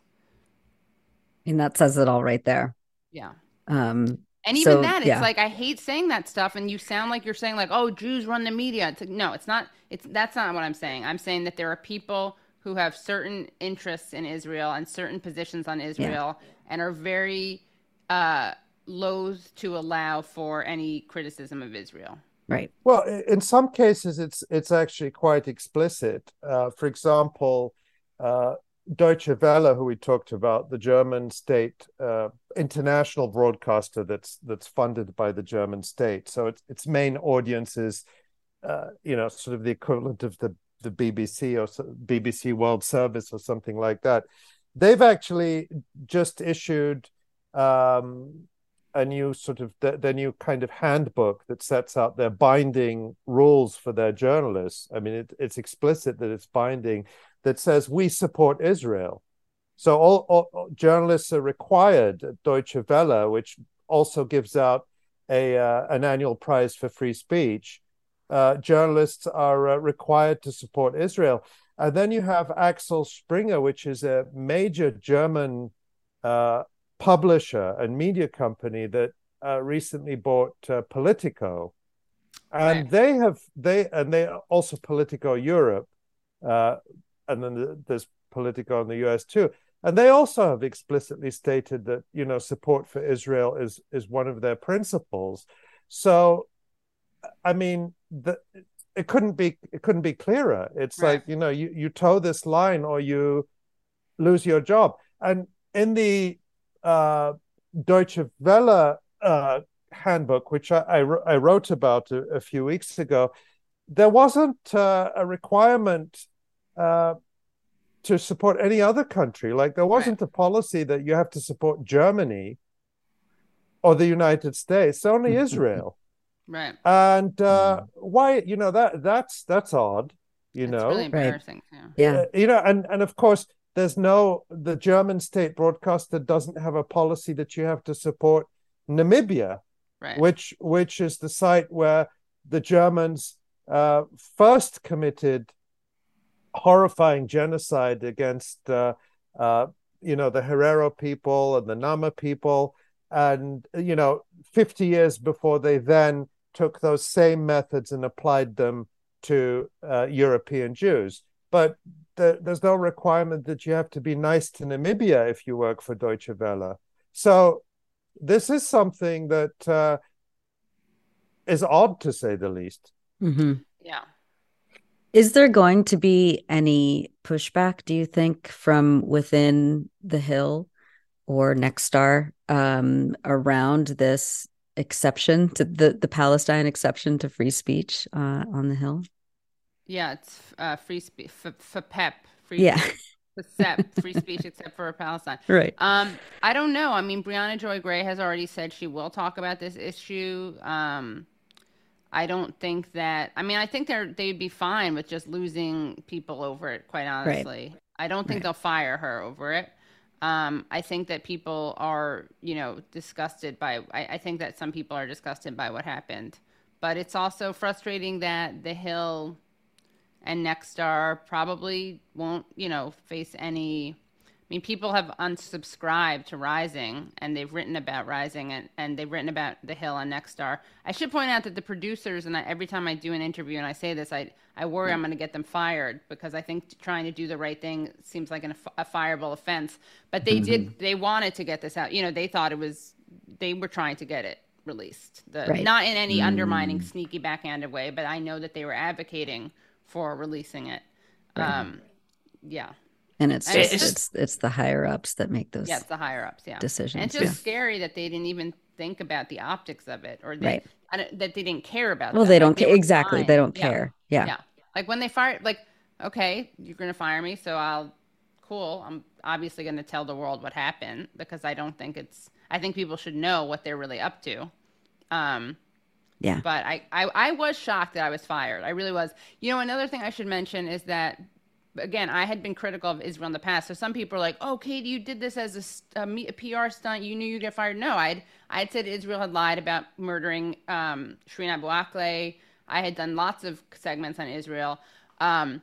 And that says it all right there. Yeah. Um, and even so, that, it's yeah. like I hate saying that stuff, and you sound like you're saying like, "Oh, Jews run the media." It's like, no, it's not. It's that's not what I'm saying. I'm saying that there are people who have certain interests in Israel and certain positions on Israel yeah. and are very uh, loath to allow for any criticism of Israel. Right. Well, in some cases, it's it's actually quite explicit. Uh, for example, uh, Deutsche Welle, who we talked about, the German state uh, international broadcaster that's that's funded by the German state. So its its main audience is, uh, you know, sort of the equivalent of the the BBC or BBC World Service or something like that. They've actually just issued um, a new sort of the, their new kind of handbook that sets out their binding rules for their journalists. I mean, it, it's explicit that it's binding that says we support Israel. So all, all, journalists are required at Deutsche Welle, which also gives out a uh, an annual prize for free speech. Uh, journalists are uh, required to support Israel. And then you have Axel Springer, which is a major German uh, publisher and media company that uh, recently bought uh, Politico, and right. they have they and they also Politico Europe, uh, and then there's Politico in the U.S. too, and they also have explicitly stated that you know support for Israel is is one of their principles. So, I mean, the, it couldn't be it couldn't be clearer. It's right. like you know you you toe this line or you lose your job. And in the uh, Deutsche Welle uh, handbook, which I, I, I wrote about a, a, few weeks ago, there wasn't uh, a requirement uh, to support any other country. Like there wasn't right. a policy that you have to support Germany or the United States, only Israel. Right. And uh, mm. why, you know, that that's that's odd, you know. Really embarrassing. Right. Yeah. Uh, you know, and and of course there's no the German state broadcaster doesn't have a policy that you have to support Namibia, right. which which is the site where the Germans uh, first committed horrifying genocide against uh, uh, you know the Herero people and the Nama people, and you know 50 years before they then took those same methods and applied them to uh, European Jews. But the, there's no requirement that you have to be nice to Namibia if you work for Deutsche Welle. So this is something that uh, is odd to say the least. Mm-hmm. Yeah. Is there going to be any pushback, do you think, from within the Hill or Nexstar um, around this exception to the, the Palestine exception to free speech uh, on the Hill? Yeah, it's uh, free speech for, for PEP. Free yeah. except free speech except for Palestine. Right. Um, I don't know. I mean, Briahna Joy Gray has already said she will talk about this issue. Um, I don't think that. I mean, I think they're they'd be fine with just losing people over it. Quite honestly, right. I don't think right. they'll fire her over it. Um, I think that people are, you know, disgusted by. I, I think that some people are disgusted by what happened, but it's also frustrating that the Hill and Nexstar probably won't, you know, face any. I mean, people have unsubscribed to Rising, and they've written about Rising, and, and they've written about The Hill and Nexstar. I should point out that the producers, and I, every time I do an interview and I say this, I I worry yeah. I'm going to get them fired because I think trying to do the right thing seems like an, a fireable offense. But they mm-hmm. did, they wanted to get this out. You know, they thought it was, they were trying to get it released. The, right. Not in any mm. undermining, sneaky, backhanded way, but I know that they were advocating for releasing it. Right. Um, yeah. And it's just, it's, it's, it's the higher ups that make those. Yeah, it's the higher ups. Yeah. Decisions. And it's just yeah. scary that they didn't even think about the optics of it, or they, right. that they didn't care about. Well, them. they don't care. Exactly, fine. they don't yeah. care. Yeah. Yeah. Like when they fire, like, okay, you're gonna fire me, so I'll, cool. I'm obviously gonna tell the world what happened because I don't think it's. I think people should know what they're really up to. Um, yeah. But I, I, I was shocked that I was fired. I really was. You know, another thing I should mention is that, again, I had been critical of Israel in the past. So some people are like, oh, Katie, you did this as a, a, a PR stunt. You knew you'd get fired. No, I'd, I'd said Israel had lied about murdering um, Shireen Abu Akleh. I had done lots of segments on Israel. Um,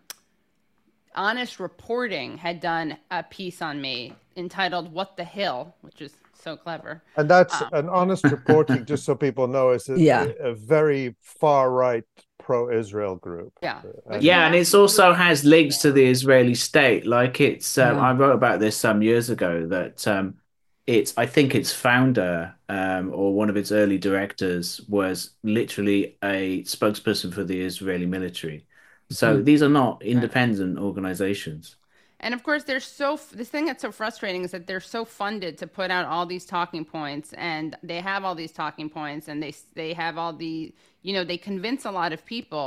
Honest Reporting had done a piece on me entitled "What the Hill," which is so clever. And that's um, an honest reporting, just so people know, is a, yeah. a, a very far right pro-Israel group. Yeah, uh, yeah, and it's also has links to the Israeli state. Like it's, um, yeah. I wrote about this some years ago that um, it's, I think its founder um, or one of its early directors was literally a spokesperson for the Israeli military. So mm-hmm. these are not independent organizations. And of course, they're so this thing that's so frustrating is that they're so funded to put out all these talking points, and they have all these talking points, and they they have all the you know they convince a lot of people,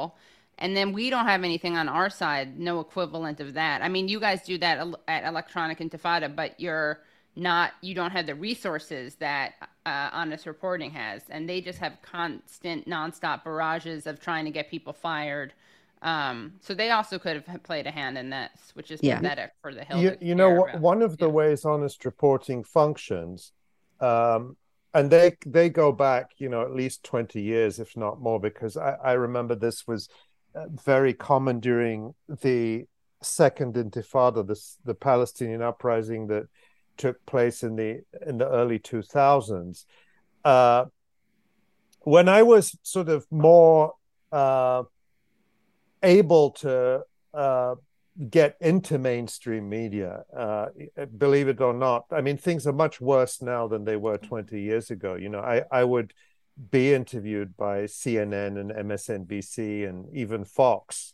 and then we don't have anything on our side, no equivalent of that. I mean, you guys do that at Electronic Intifada, but you're not you don't have the resources that uh, honest reporting has and they just have constant nonstop barrages of trying to get people fired Um, so they also could have played a hand in this, which is Yeah. pathetic for the Hill. you, you know care about. one of the Yeah. ways honest reporting functions um and they they go back you know at least 20 years if not more because i, I remember this was uh, very common during the second intifada this the palestinian uprising that took place in the in the early 2000s uh when i was sort of more uh able to uh get into mainstream media. Uh, believe it or not, I mean things are much worse now than they were 20 years ago. You know, I I would be interviewed by CNN and MSNBC and even Fox,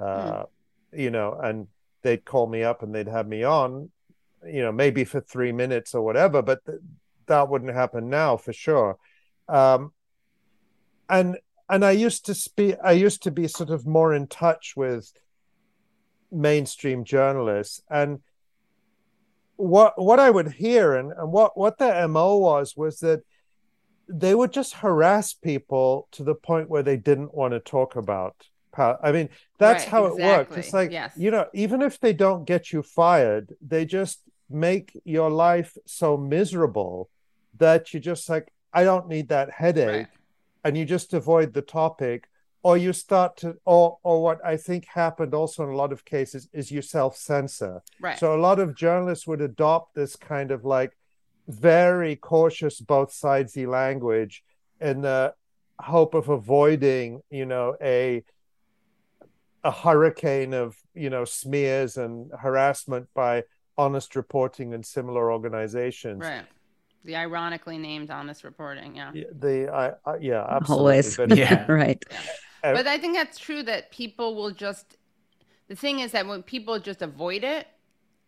uh, you know, and they'd call me up and they'd have me on, you know, maybe for three minutes or whatever, but th- that wouldn't happen now for sure. Um, and and I used to speak, I used to be sort of more in touch with mainstream journalists and what what I would hear and, and what what their MO was was that they would just harass people to the point where they didn't want to talk about power. I mean, that's Right, how it works. It's like Yes. you know, even if they don't get you fired, they just make your life so miserable that you just like, I don't need that headache Right. and you just avoid the topic or you start to or or what i think happened also in a lot of cases is you self-censor Right. so a lot of journalists would adopt this kind of like very cautious both sidesy language in the hope of avoiding you know a a hurricane of you know smears and harassment by honest reporting and similar organizations right. The ironically named honest reporting. Yeah. Yeah, the I, I yeah absolutely Always. but Yeah. right. Uh, But I think that's true that people will just the thing is that when people just avoid it,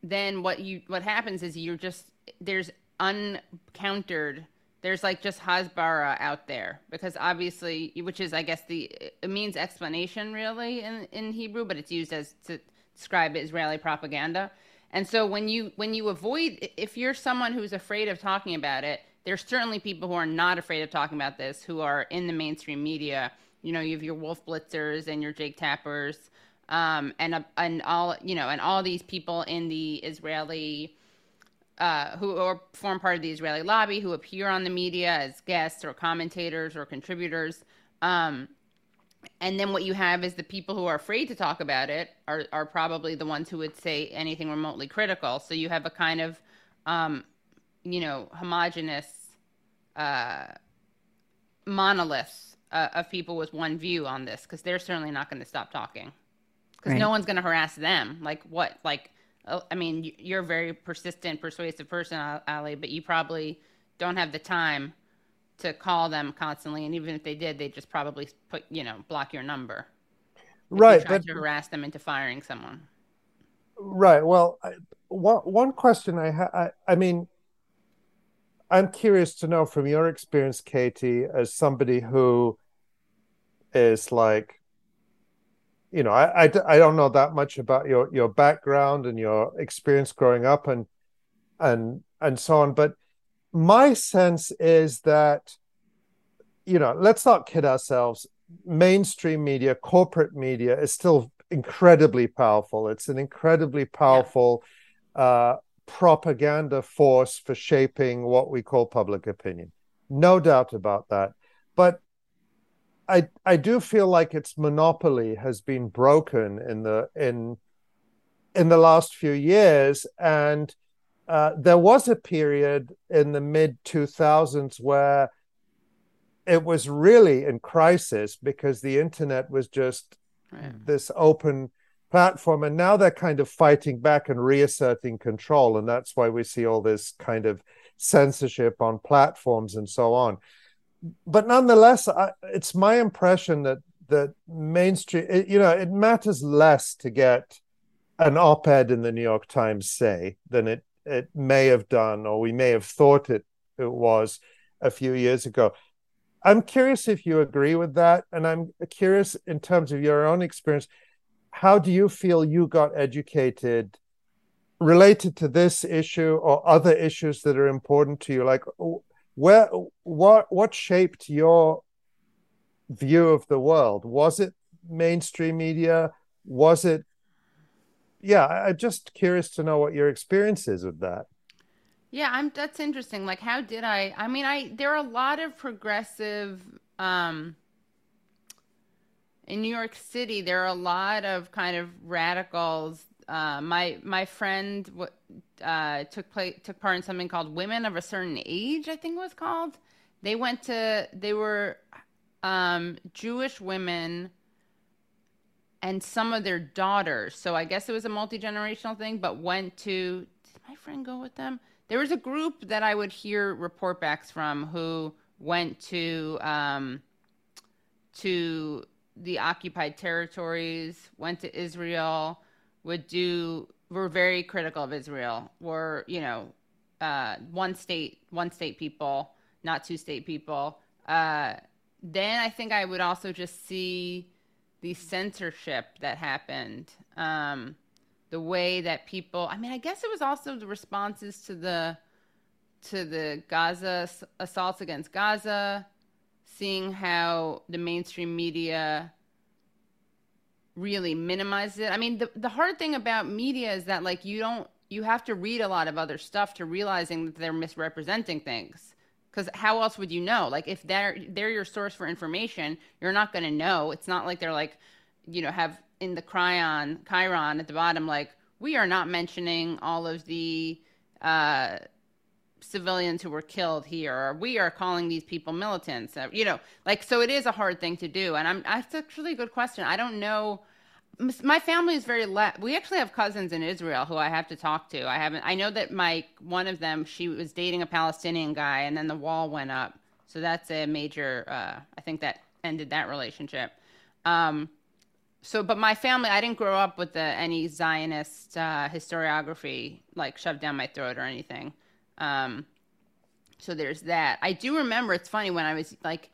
then what you what happens is you're just there's uncountered there's like just hasbara out there because obviously which is I guess the it means explanation really in in Hebrew, but it's used as to describe Israeli propaganda. And so when you when you avoid if you're someone who's afraid of talking about it, there's certainly people who are not afraid of talking about this who are in the mainstream media. You know, you have your Wolf Blitzers and your Jake Tappers, um, and uh, and all you know, and all these people in the Israeli uh, who form part of the Israeli lobby, who appear on the media as guests or commentators or contributors. Um, and then what you have is the people who are afraid to talk about it are, are probably the ones who would say anything remotely critical. So you have a kind of, um, you know, homogenous uh, monolith uh, of people with one view on this because they're certainly not going to stop talking because Right. no one's going to harass them. Like what? Like, uh, I mean, you're a very persistent, persuasive person, Ali, but you probably don't have the time to call them constantly. And even if they did, they just probably put, you know, block your number. right but to harass them into firing someone. Right. Well, I, one one question I ha- I, I mean, I'm curious to know from your experience, Katie, as somebody who is like, you know, I I don't know that much about your your background and your experience growing up and and and so on, but my sense is that, you know, let's not kid ourselves. Mainstream media, corporate media, is still incredibly powerful. It's an incredibly powerful uh, propaganda force for shaping what we call public opinion. No doubt about that. But I I do feel like its monopoly has been broken in the in in the last few years, and uh, there was a period in the mid two thousands where it was really in crisis because the internet was just Right. this open platform and now they're kind of fighting back and reasserting control and that's why we see all this kind of censorship on platforms and so on but nonetheless I, it's my impression that that mainstream it, you know it matters less to get an op-ed in the new york times say than it it may have done or we may have thought it it was a few years ago I'm curious if you agree with that. And I'm curious in terms of your own experience, how do you feel you got educated related to this issue or other issues that are important to you? Like where what what shaped your view of the world? Was it mainstream media? Was it? Yeah, I'm just curious to know what your experience is with that. Yeah, I'm. That's interesting. Like, how did I? I mean, I there are a lot of progressive. Um, in New York City, there are a lot of kind of radicals. Uh, my my friend uh, took place took part in something called Women of a Certain Age, I think it was called. They went to they were um, Jewish women and some of their daughters. So I guess it was a multi generational thing, but went to. Did my friend go with them? There was a group that I would hear report backs from who went to um, to the occupied territories, went to Israel, would do were very critical of Israel. Were you know uh, one state one state people, not two state people. Uh, then I think I would also just see the censorship that happened. Um, the way that people, I mean, I guess it was also the responses to the to the Gaza assaults against Gaza, seeing how the mainstream media really minimizes it. I mean, the the hard thing about media is that like you don't you have to read a lot of other stuff to realizing that they're misrepresenting things. Because how else would you know? Like if they're they're your source for information you're not going to know. It's not like they're like you know have in the Cryon chyron at the bottom like we are not mentioning all of the uh, civilians who were killed here or we are calling these people militants uh, you know like so it is a hard thing to do and i'm that's actually a good question. I don't know. My family is very le- we actually have cousins in israel who i have to talk to. I haven't i know that my one of them she was dating a palestinian guy and then the wall went up. So that's a major uh, i think that ended that relationship. Um, so but my family i didn't grow up with the, any zionist uh, historiography like shoved down my throat or anything um, so there's that i do remember it's funny when i was like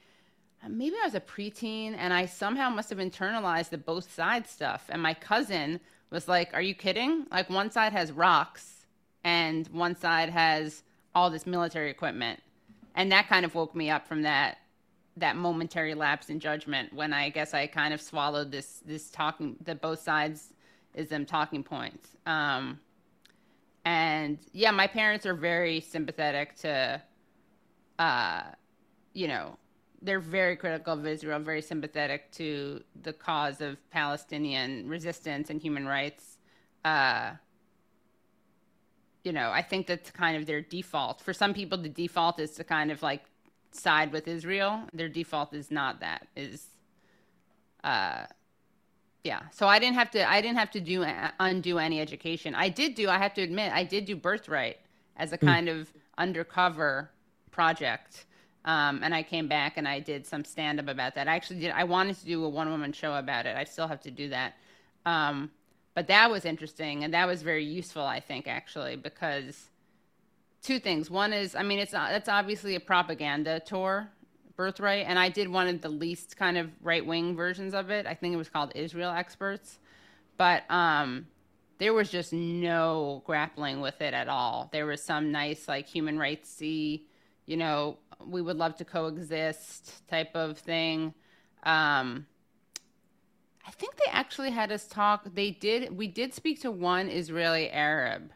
maybe I was a preteen and I somehow must have internalized the both sides stuff. And my cousin was like, Are you kidding? Like, one side has rocks and one side has all this military equipment. And that kind of woke me up from that that momentary lapse in judgment when I guess I kind of swallowed this this talking that both sides is them talking points. Um, and yeah, my parents are very sympathetic to uh, you know, they're very critical of Israel, very sympathetic to the cause of Palestinian resistance and human rights. Uh, you know, I think that's kind of their default. For some people, the default is to kind of like side with Israel. Their default is not that. Is, uh, yeah. So I didn't have to. I didn't have to do undo any education. I did do. I have to admit, I did do Birthright as a hmm. kind of undercover project um, and I came back and I did some stand up about that. I actually did. I wanted to do a one woman show about it. I still have to do that. Um, but that was interesting and that was very useful, I think, actually, because two things. One is, I mean, it's it's obviously a propaganda tour, Birthright, and I did one of the least kind of right wing versions of it. I think it was called Israel Experts, but um, there was just no grappling with it at all. There was some nice like human rights see, you know, we would love to coexist type of thing. Um, I think they actually had us talk. They did. We did speak to one Israeli Arab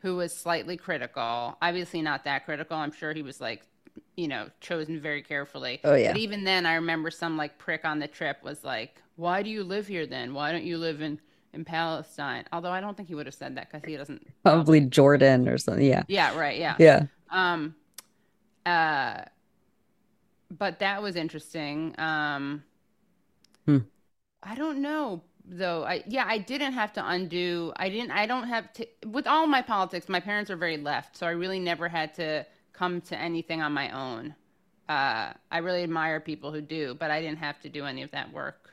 who was slightly critical. Obviously, not that critical. I'm sure he was like, you know, chosen very carefully. Oh yeah. But even then, I remember some like prick on the trip was like, "Why do you live here then? Why don't you live in in Palestine?" Although I don't think he would have said that because he doesn't. Probably Jordan or something. Yeah. Yeah. Right. Yeah. Yeah. Um. Uh, but that was interesting. Um, hmm. I don't know though. I yeah, I didn't have to undo. I didn't. I don't have to. With all my politics, my parents are very left, so I really never had to come to anything on my own. Uh, I really admire people who do, but I didn't have to do any of that work.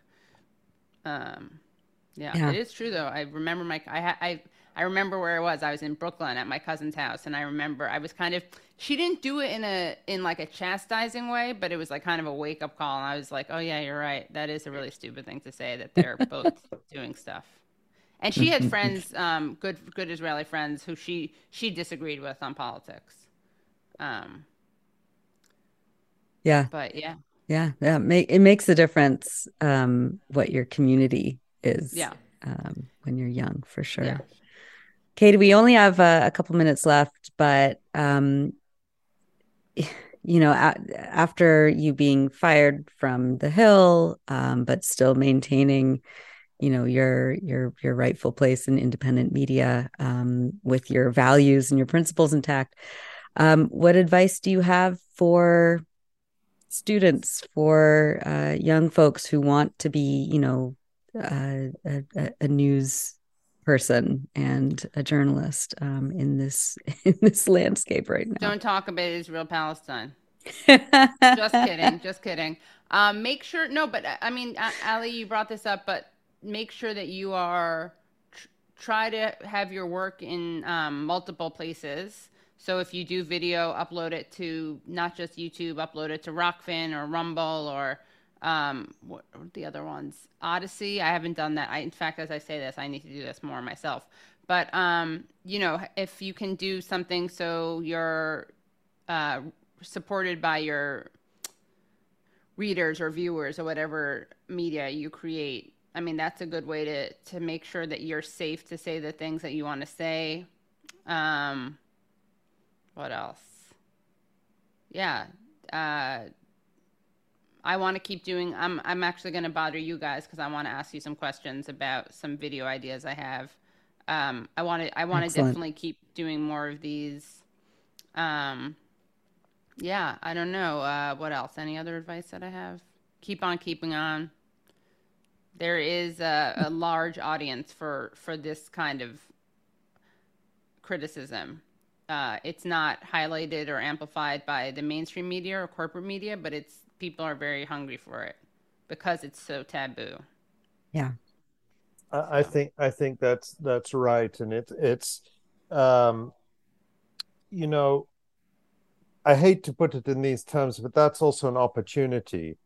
Um, yeah, yeah. it is true though. I remember my I I I remember where I was. I was in Brooklyn at my cousin's house, and I remember I was kind of. She didn't do it in a in like a chastising way, but it was like kind of a wake up call, and I was like, "Oh yeah, you're right. That is a really stupid thing to say that they're both doing stuff." And she had friends, um, good good Israeli friends, who she she disagreed with on politics. Um, yeah, but yeah, Yeah, yeah. Make, it makes a difference um, what your community is. Yeah. Um, when you're young, for sure. Yeah. Katie, we only have uh, a couple minutes left, but um, you know, a- after you being fired from the Hill, um, but still maintaining, you know, your your your rightful place in independent media um, with your values and your principles intact. Um, what advice do you have for students, for uh, young folks who want to be, you know, uh, a, a, news person and a journalist um, in this in this landscape right now? Don't talk about Israel Palestine. just kidding, just kidding. Um, make sure no, but I mean, Ali, you brought this up, but make sure that you are tr- try to have your work in um, multiple places so if you do video, upload it to not just YouTube, upload it to Rokfin or Rumble or um, what the other ones? Odysee. I haven't done that. I, in fact, as I say this, I need to do this more myself. But um, you know, if you can do something so you're uh, supported by your readers or viewers or whatever media you create, I mean, that's a good way to to make sure that you're safe to say the things that you want to say. Um, what else? Yeah. Uh, I want to keep doing. I'm I'm actually going to bother you guys because I want to ask you some questions about some video ideas I have. Um, I want to I want to definitely keep doing more of these. Um, yeah, I don't know. Uh, what else? Any other advice that I have? Keep on keeping on. There is a, a large audience for for this kind of criticism uh, it's not highlighted or amplified by the mainstream media or corporate media, but it's people are very hungry for it because it's so taboo. Yeah, I, I think I think that's that's right, and it it's, um, you know, I hate to put it in these terms, but that's also an opportunity,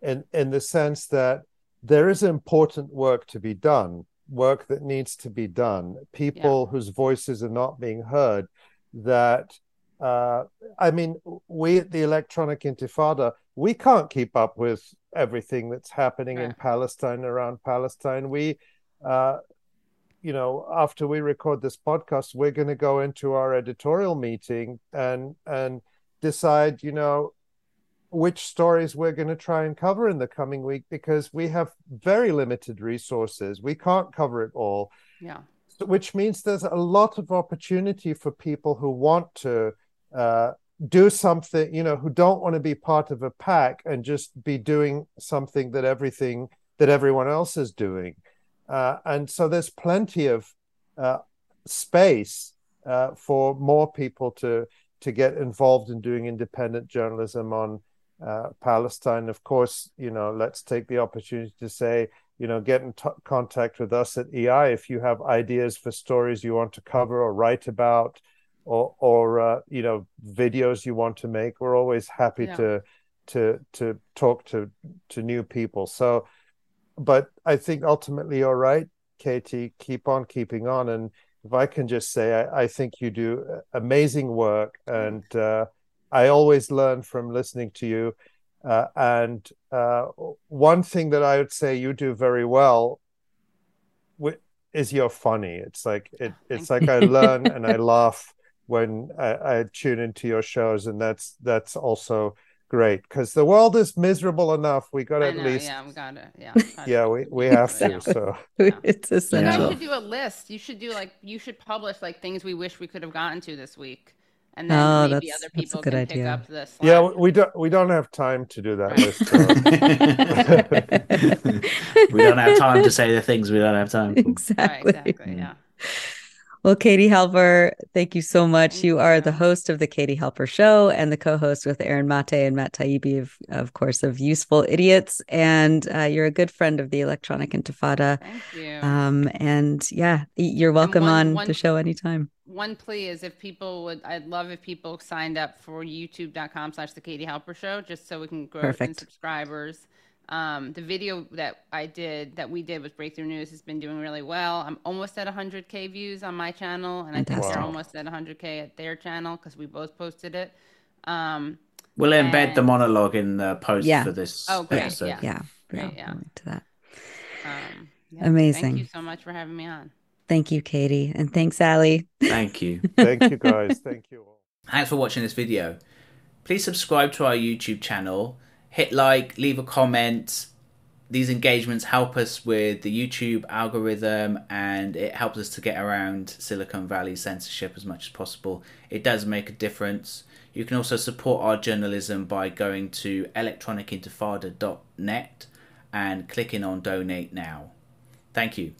in in the sense that there is important work to be done, work that needs to be done, people yeah. whose voices are not being heard that uh, I mean, we at the Electronic Intifada, we can't keep up with everything that's happening in Palestine around Palestine. We, uh, you know, after we record this podcast, we're going to go into our editorial meeting and and decide, you know, which stories we're going to try and cover in the coming week because we have very limited resources. We can't cover it all. Yeah which means there's a lot of opportunity for people who want to uh, do something, you know, who don't want to be part of a pack and just be doing something that everything that everyone else is doing. Uh, and so there's plenty of uh, space uh, for more people to to get involved in doing independent journalism on uh, Palestine. Of course, you know, let's take the opportunity to say you know get in t- contact with us at ei if you have ideas for stories you want to cover or write about or or uh, you know videos you want to make. We're always happy yeah. to to to talk to to new people. So but i think ultimately you're right katie keep on keeping on. And if i can just say i, I think you do amazing work. And uh, i always learn from listening to you uh, and uh, one thing that I would say you do very well is you're funny. It's like it, it's like I learn and I laugh when I, I, tune into your shows, and that's that's also great because the world is miserable enough. We got to at least, yeah, we got to, yeah, yeah, we we have exactly. to. So yeah. it's essential. You should do a list. You should do like you should publish like things we wish we could have gotten to this week and then oh, maybe other people can idea. pick up the slack. Yeah, we don't we don't have time to do that list. Uh, we don't have time to say the things we don't have time for. Exactly. Right, exactly. Yeah. Well, Katie Halper, thank you so much. You are the host of the Katie Halper Show and the co-host with Aaron Mate and Matt Taibbi, of, of course, of Useful Idiots. And uh, you're a good friend of the Electronic Intifada. Thank you. Um, and yeah, you're welcome one, on one, the show anytime. One plea is if people would, I'd love if people signed up for youtube.com slash the Katie Halper Show, just so we can grow Perfect. subscribers. Um, the video that I did, that we did with Breakthrough News, has been doing really well. I'm almost at 100k views on my channel, and I think they're almost at 100k at their channel because we both posted it. Um, We'll embed the monologue in the post Yeah. for this Oh, great, episode. yeah. Yeah. Great, yeah. yeah. I'll link to that. Um, yeah, Amazing. Thank you so much for having me on. Thank you, Katie. And thanks, Ali. Thank you. Thank you guys. Thank you all. Thanks for watching this video. Please subscribe to our YouTube channel, hit like, leave a comment. These engagements help us with the YouTube algorithm and it helps us to get around Silicon Valley censorship as much as possible. It does make a difference. You can also support our journalism by going to electronicintifada.net and clicking on donate now. Thank you.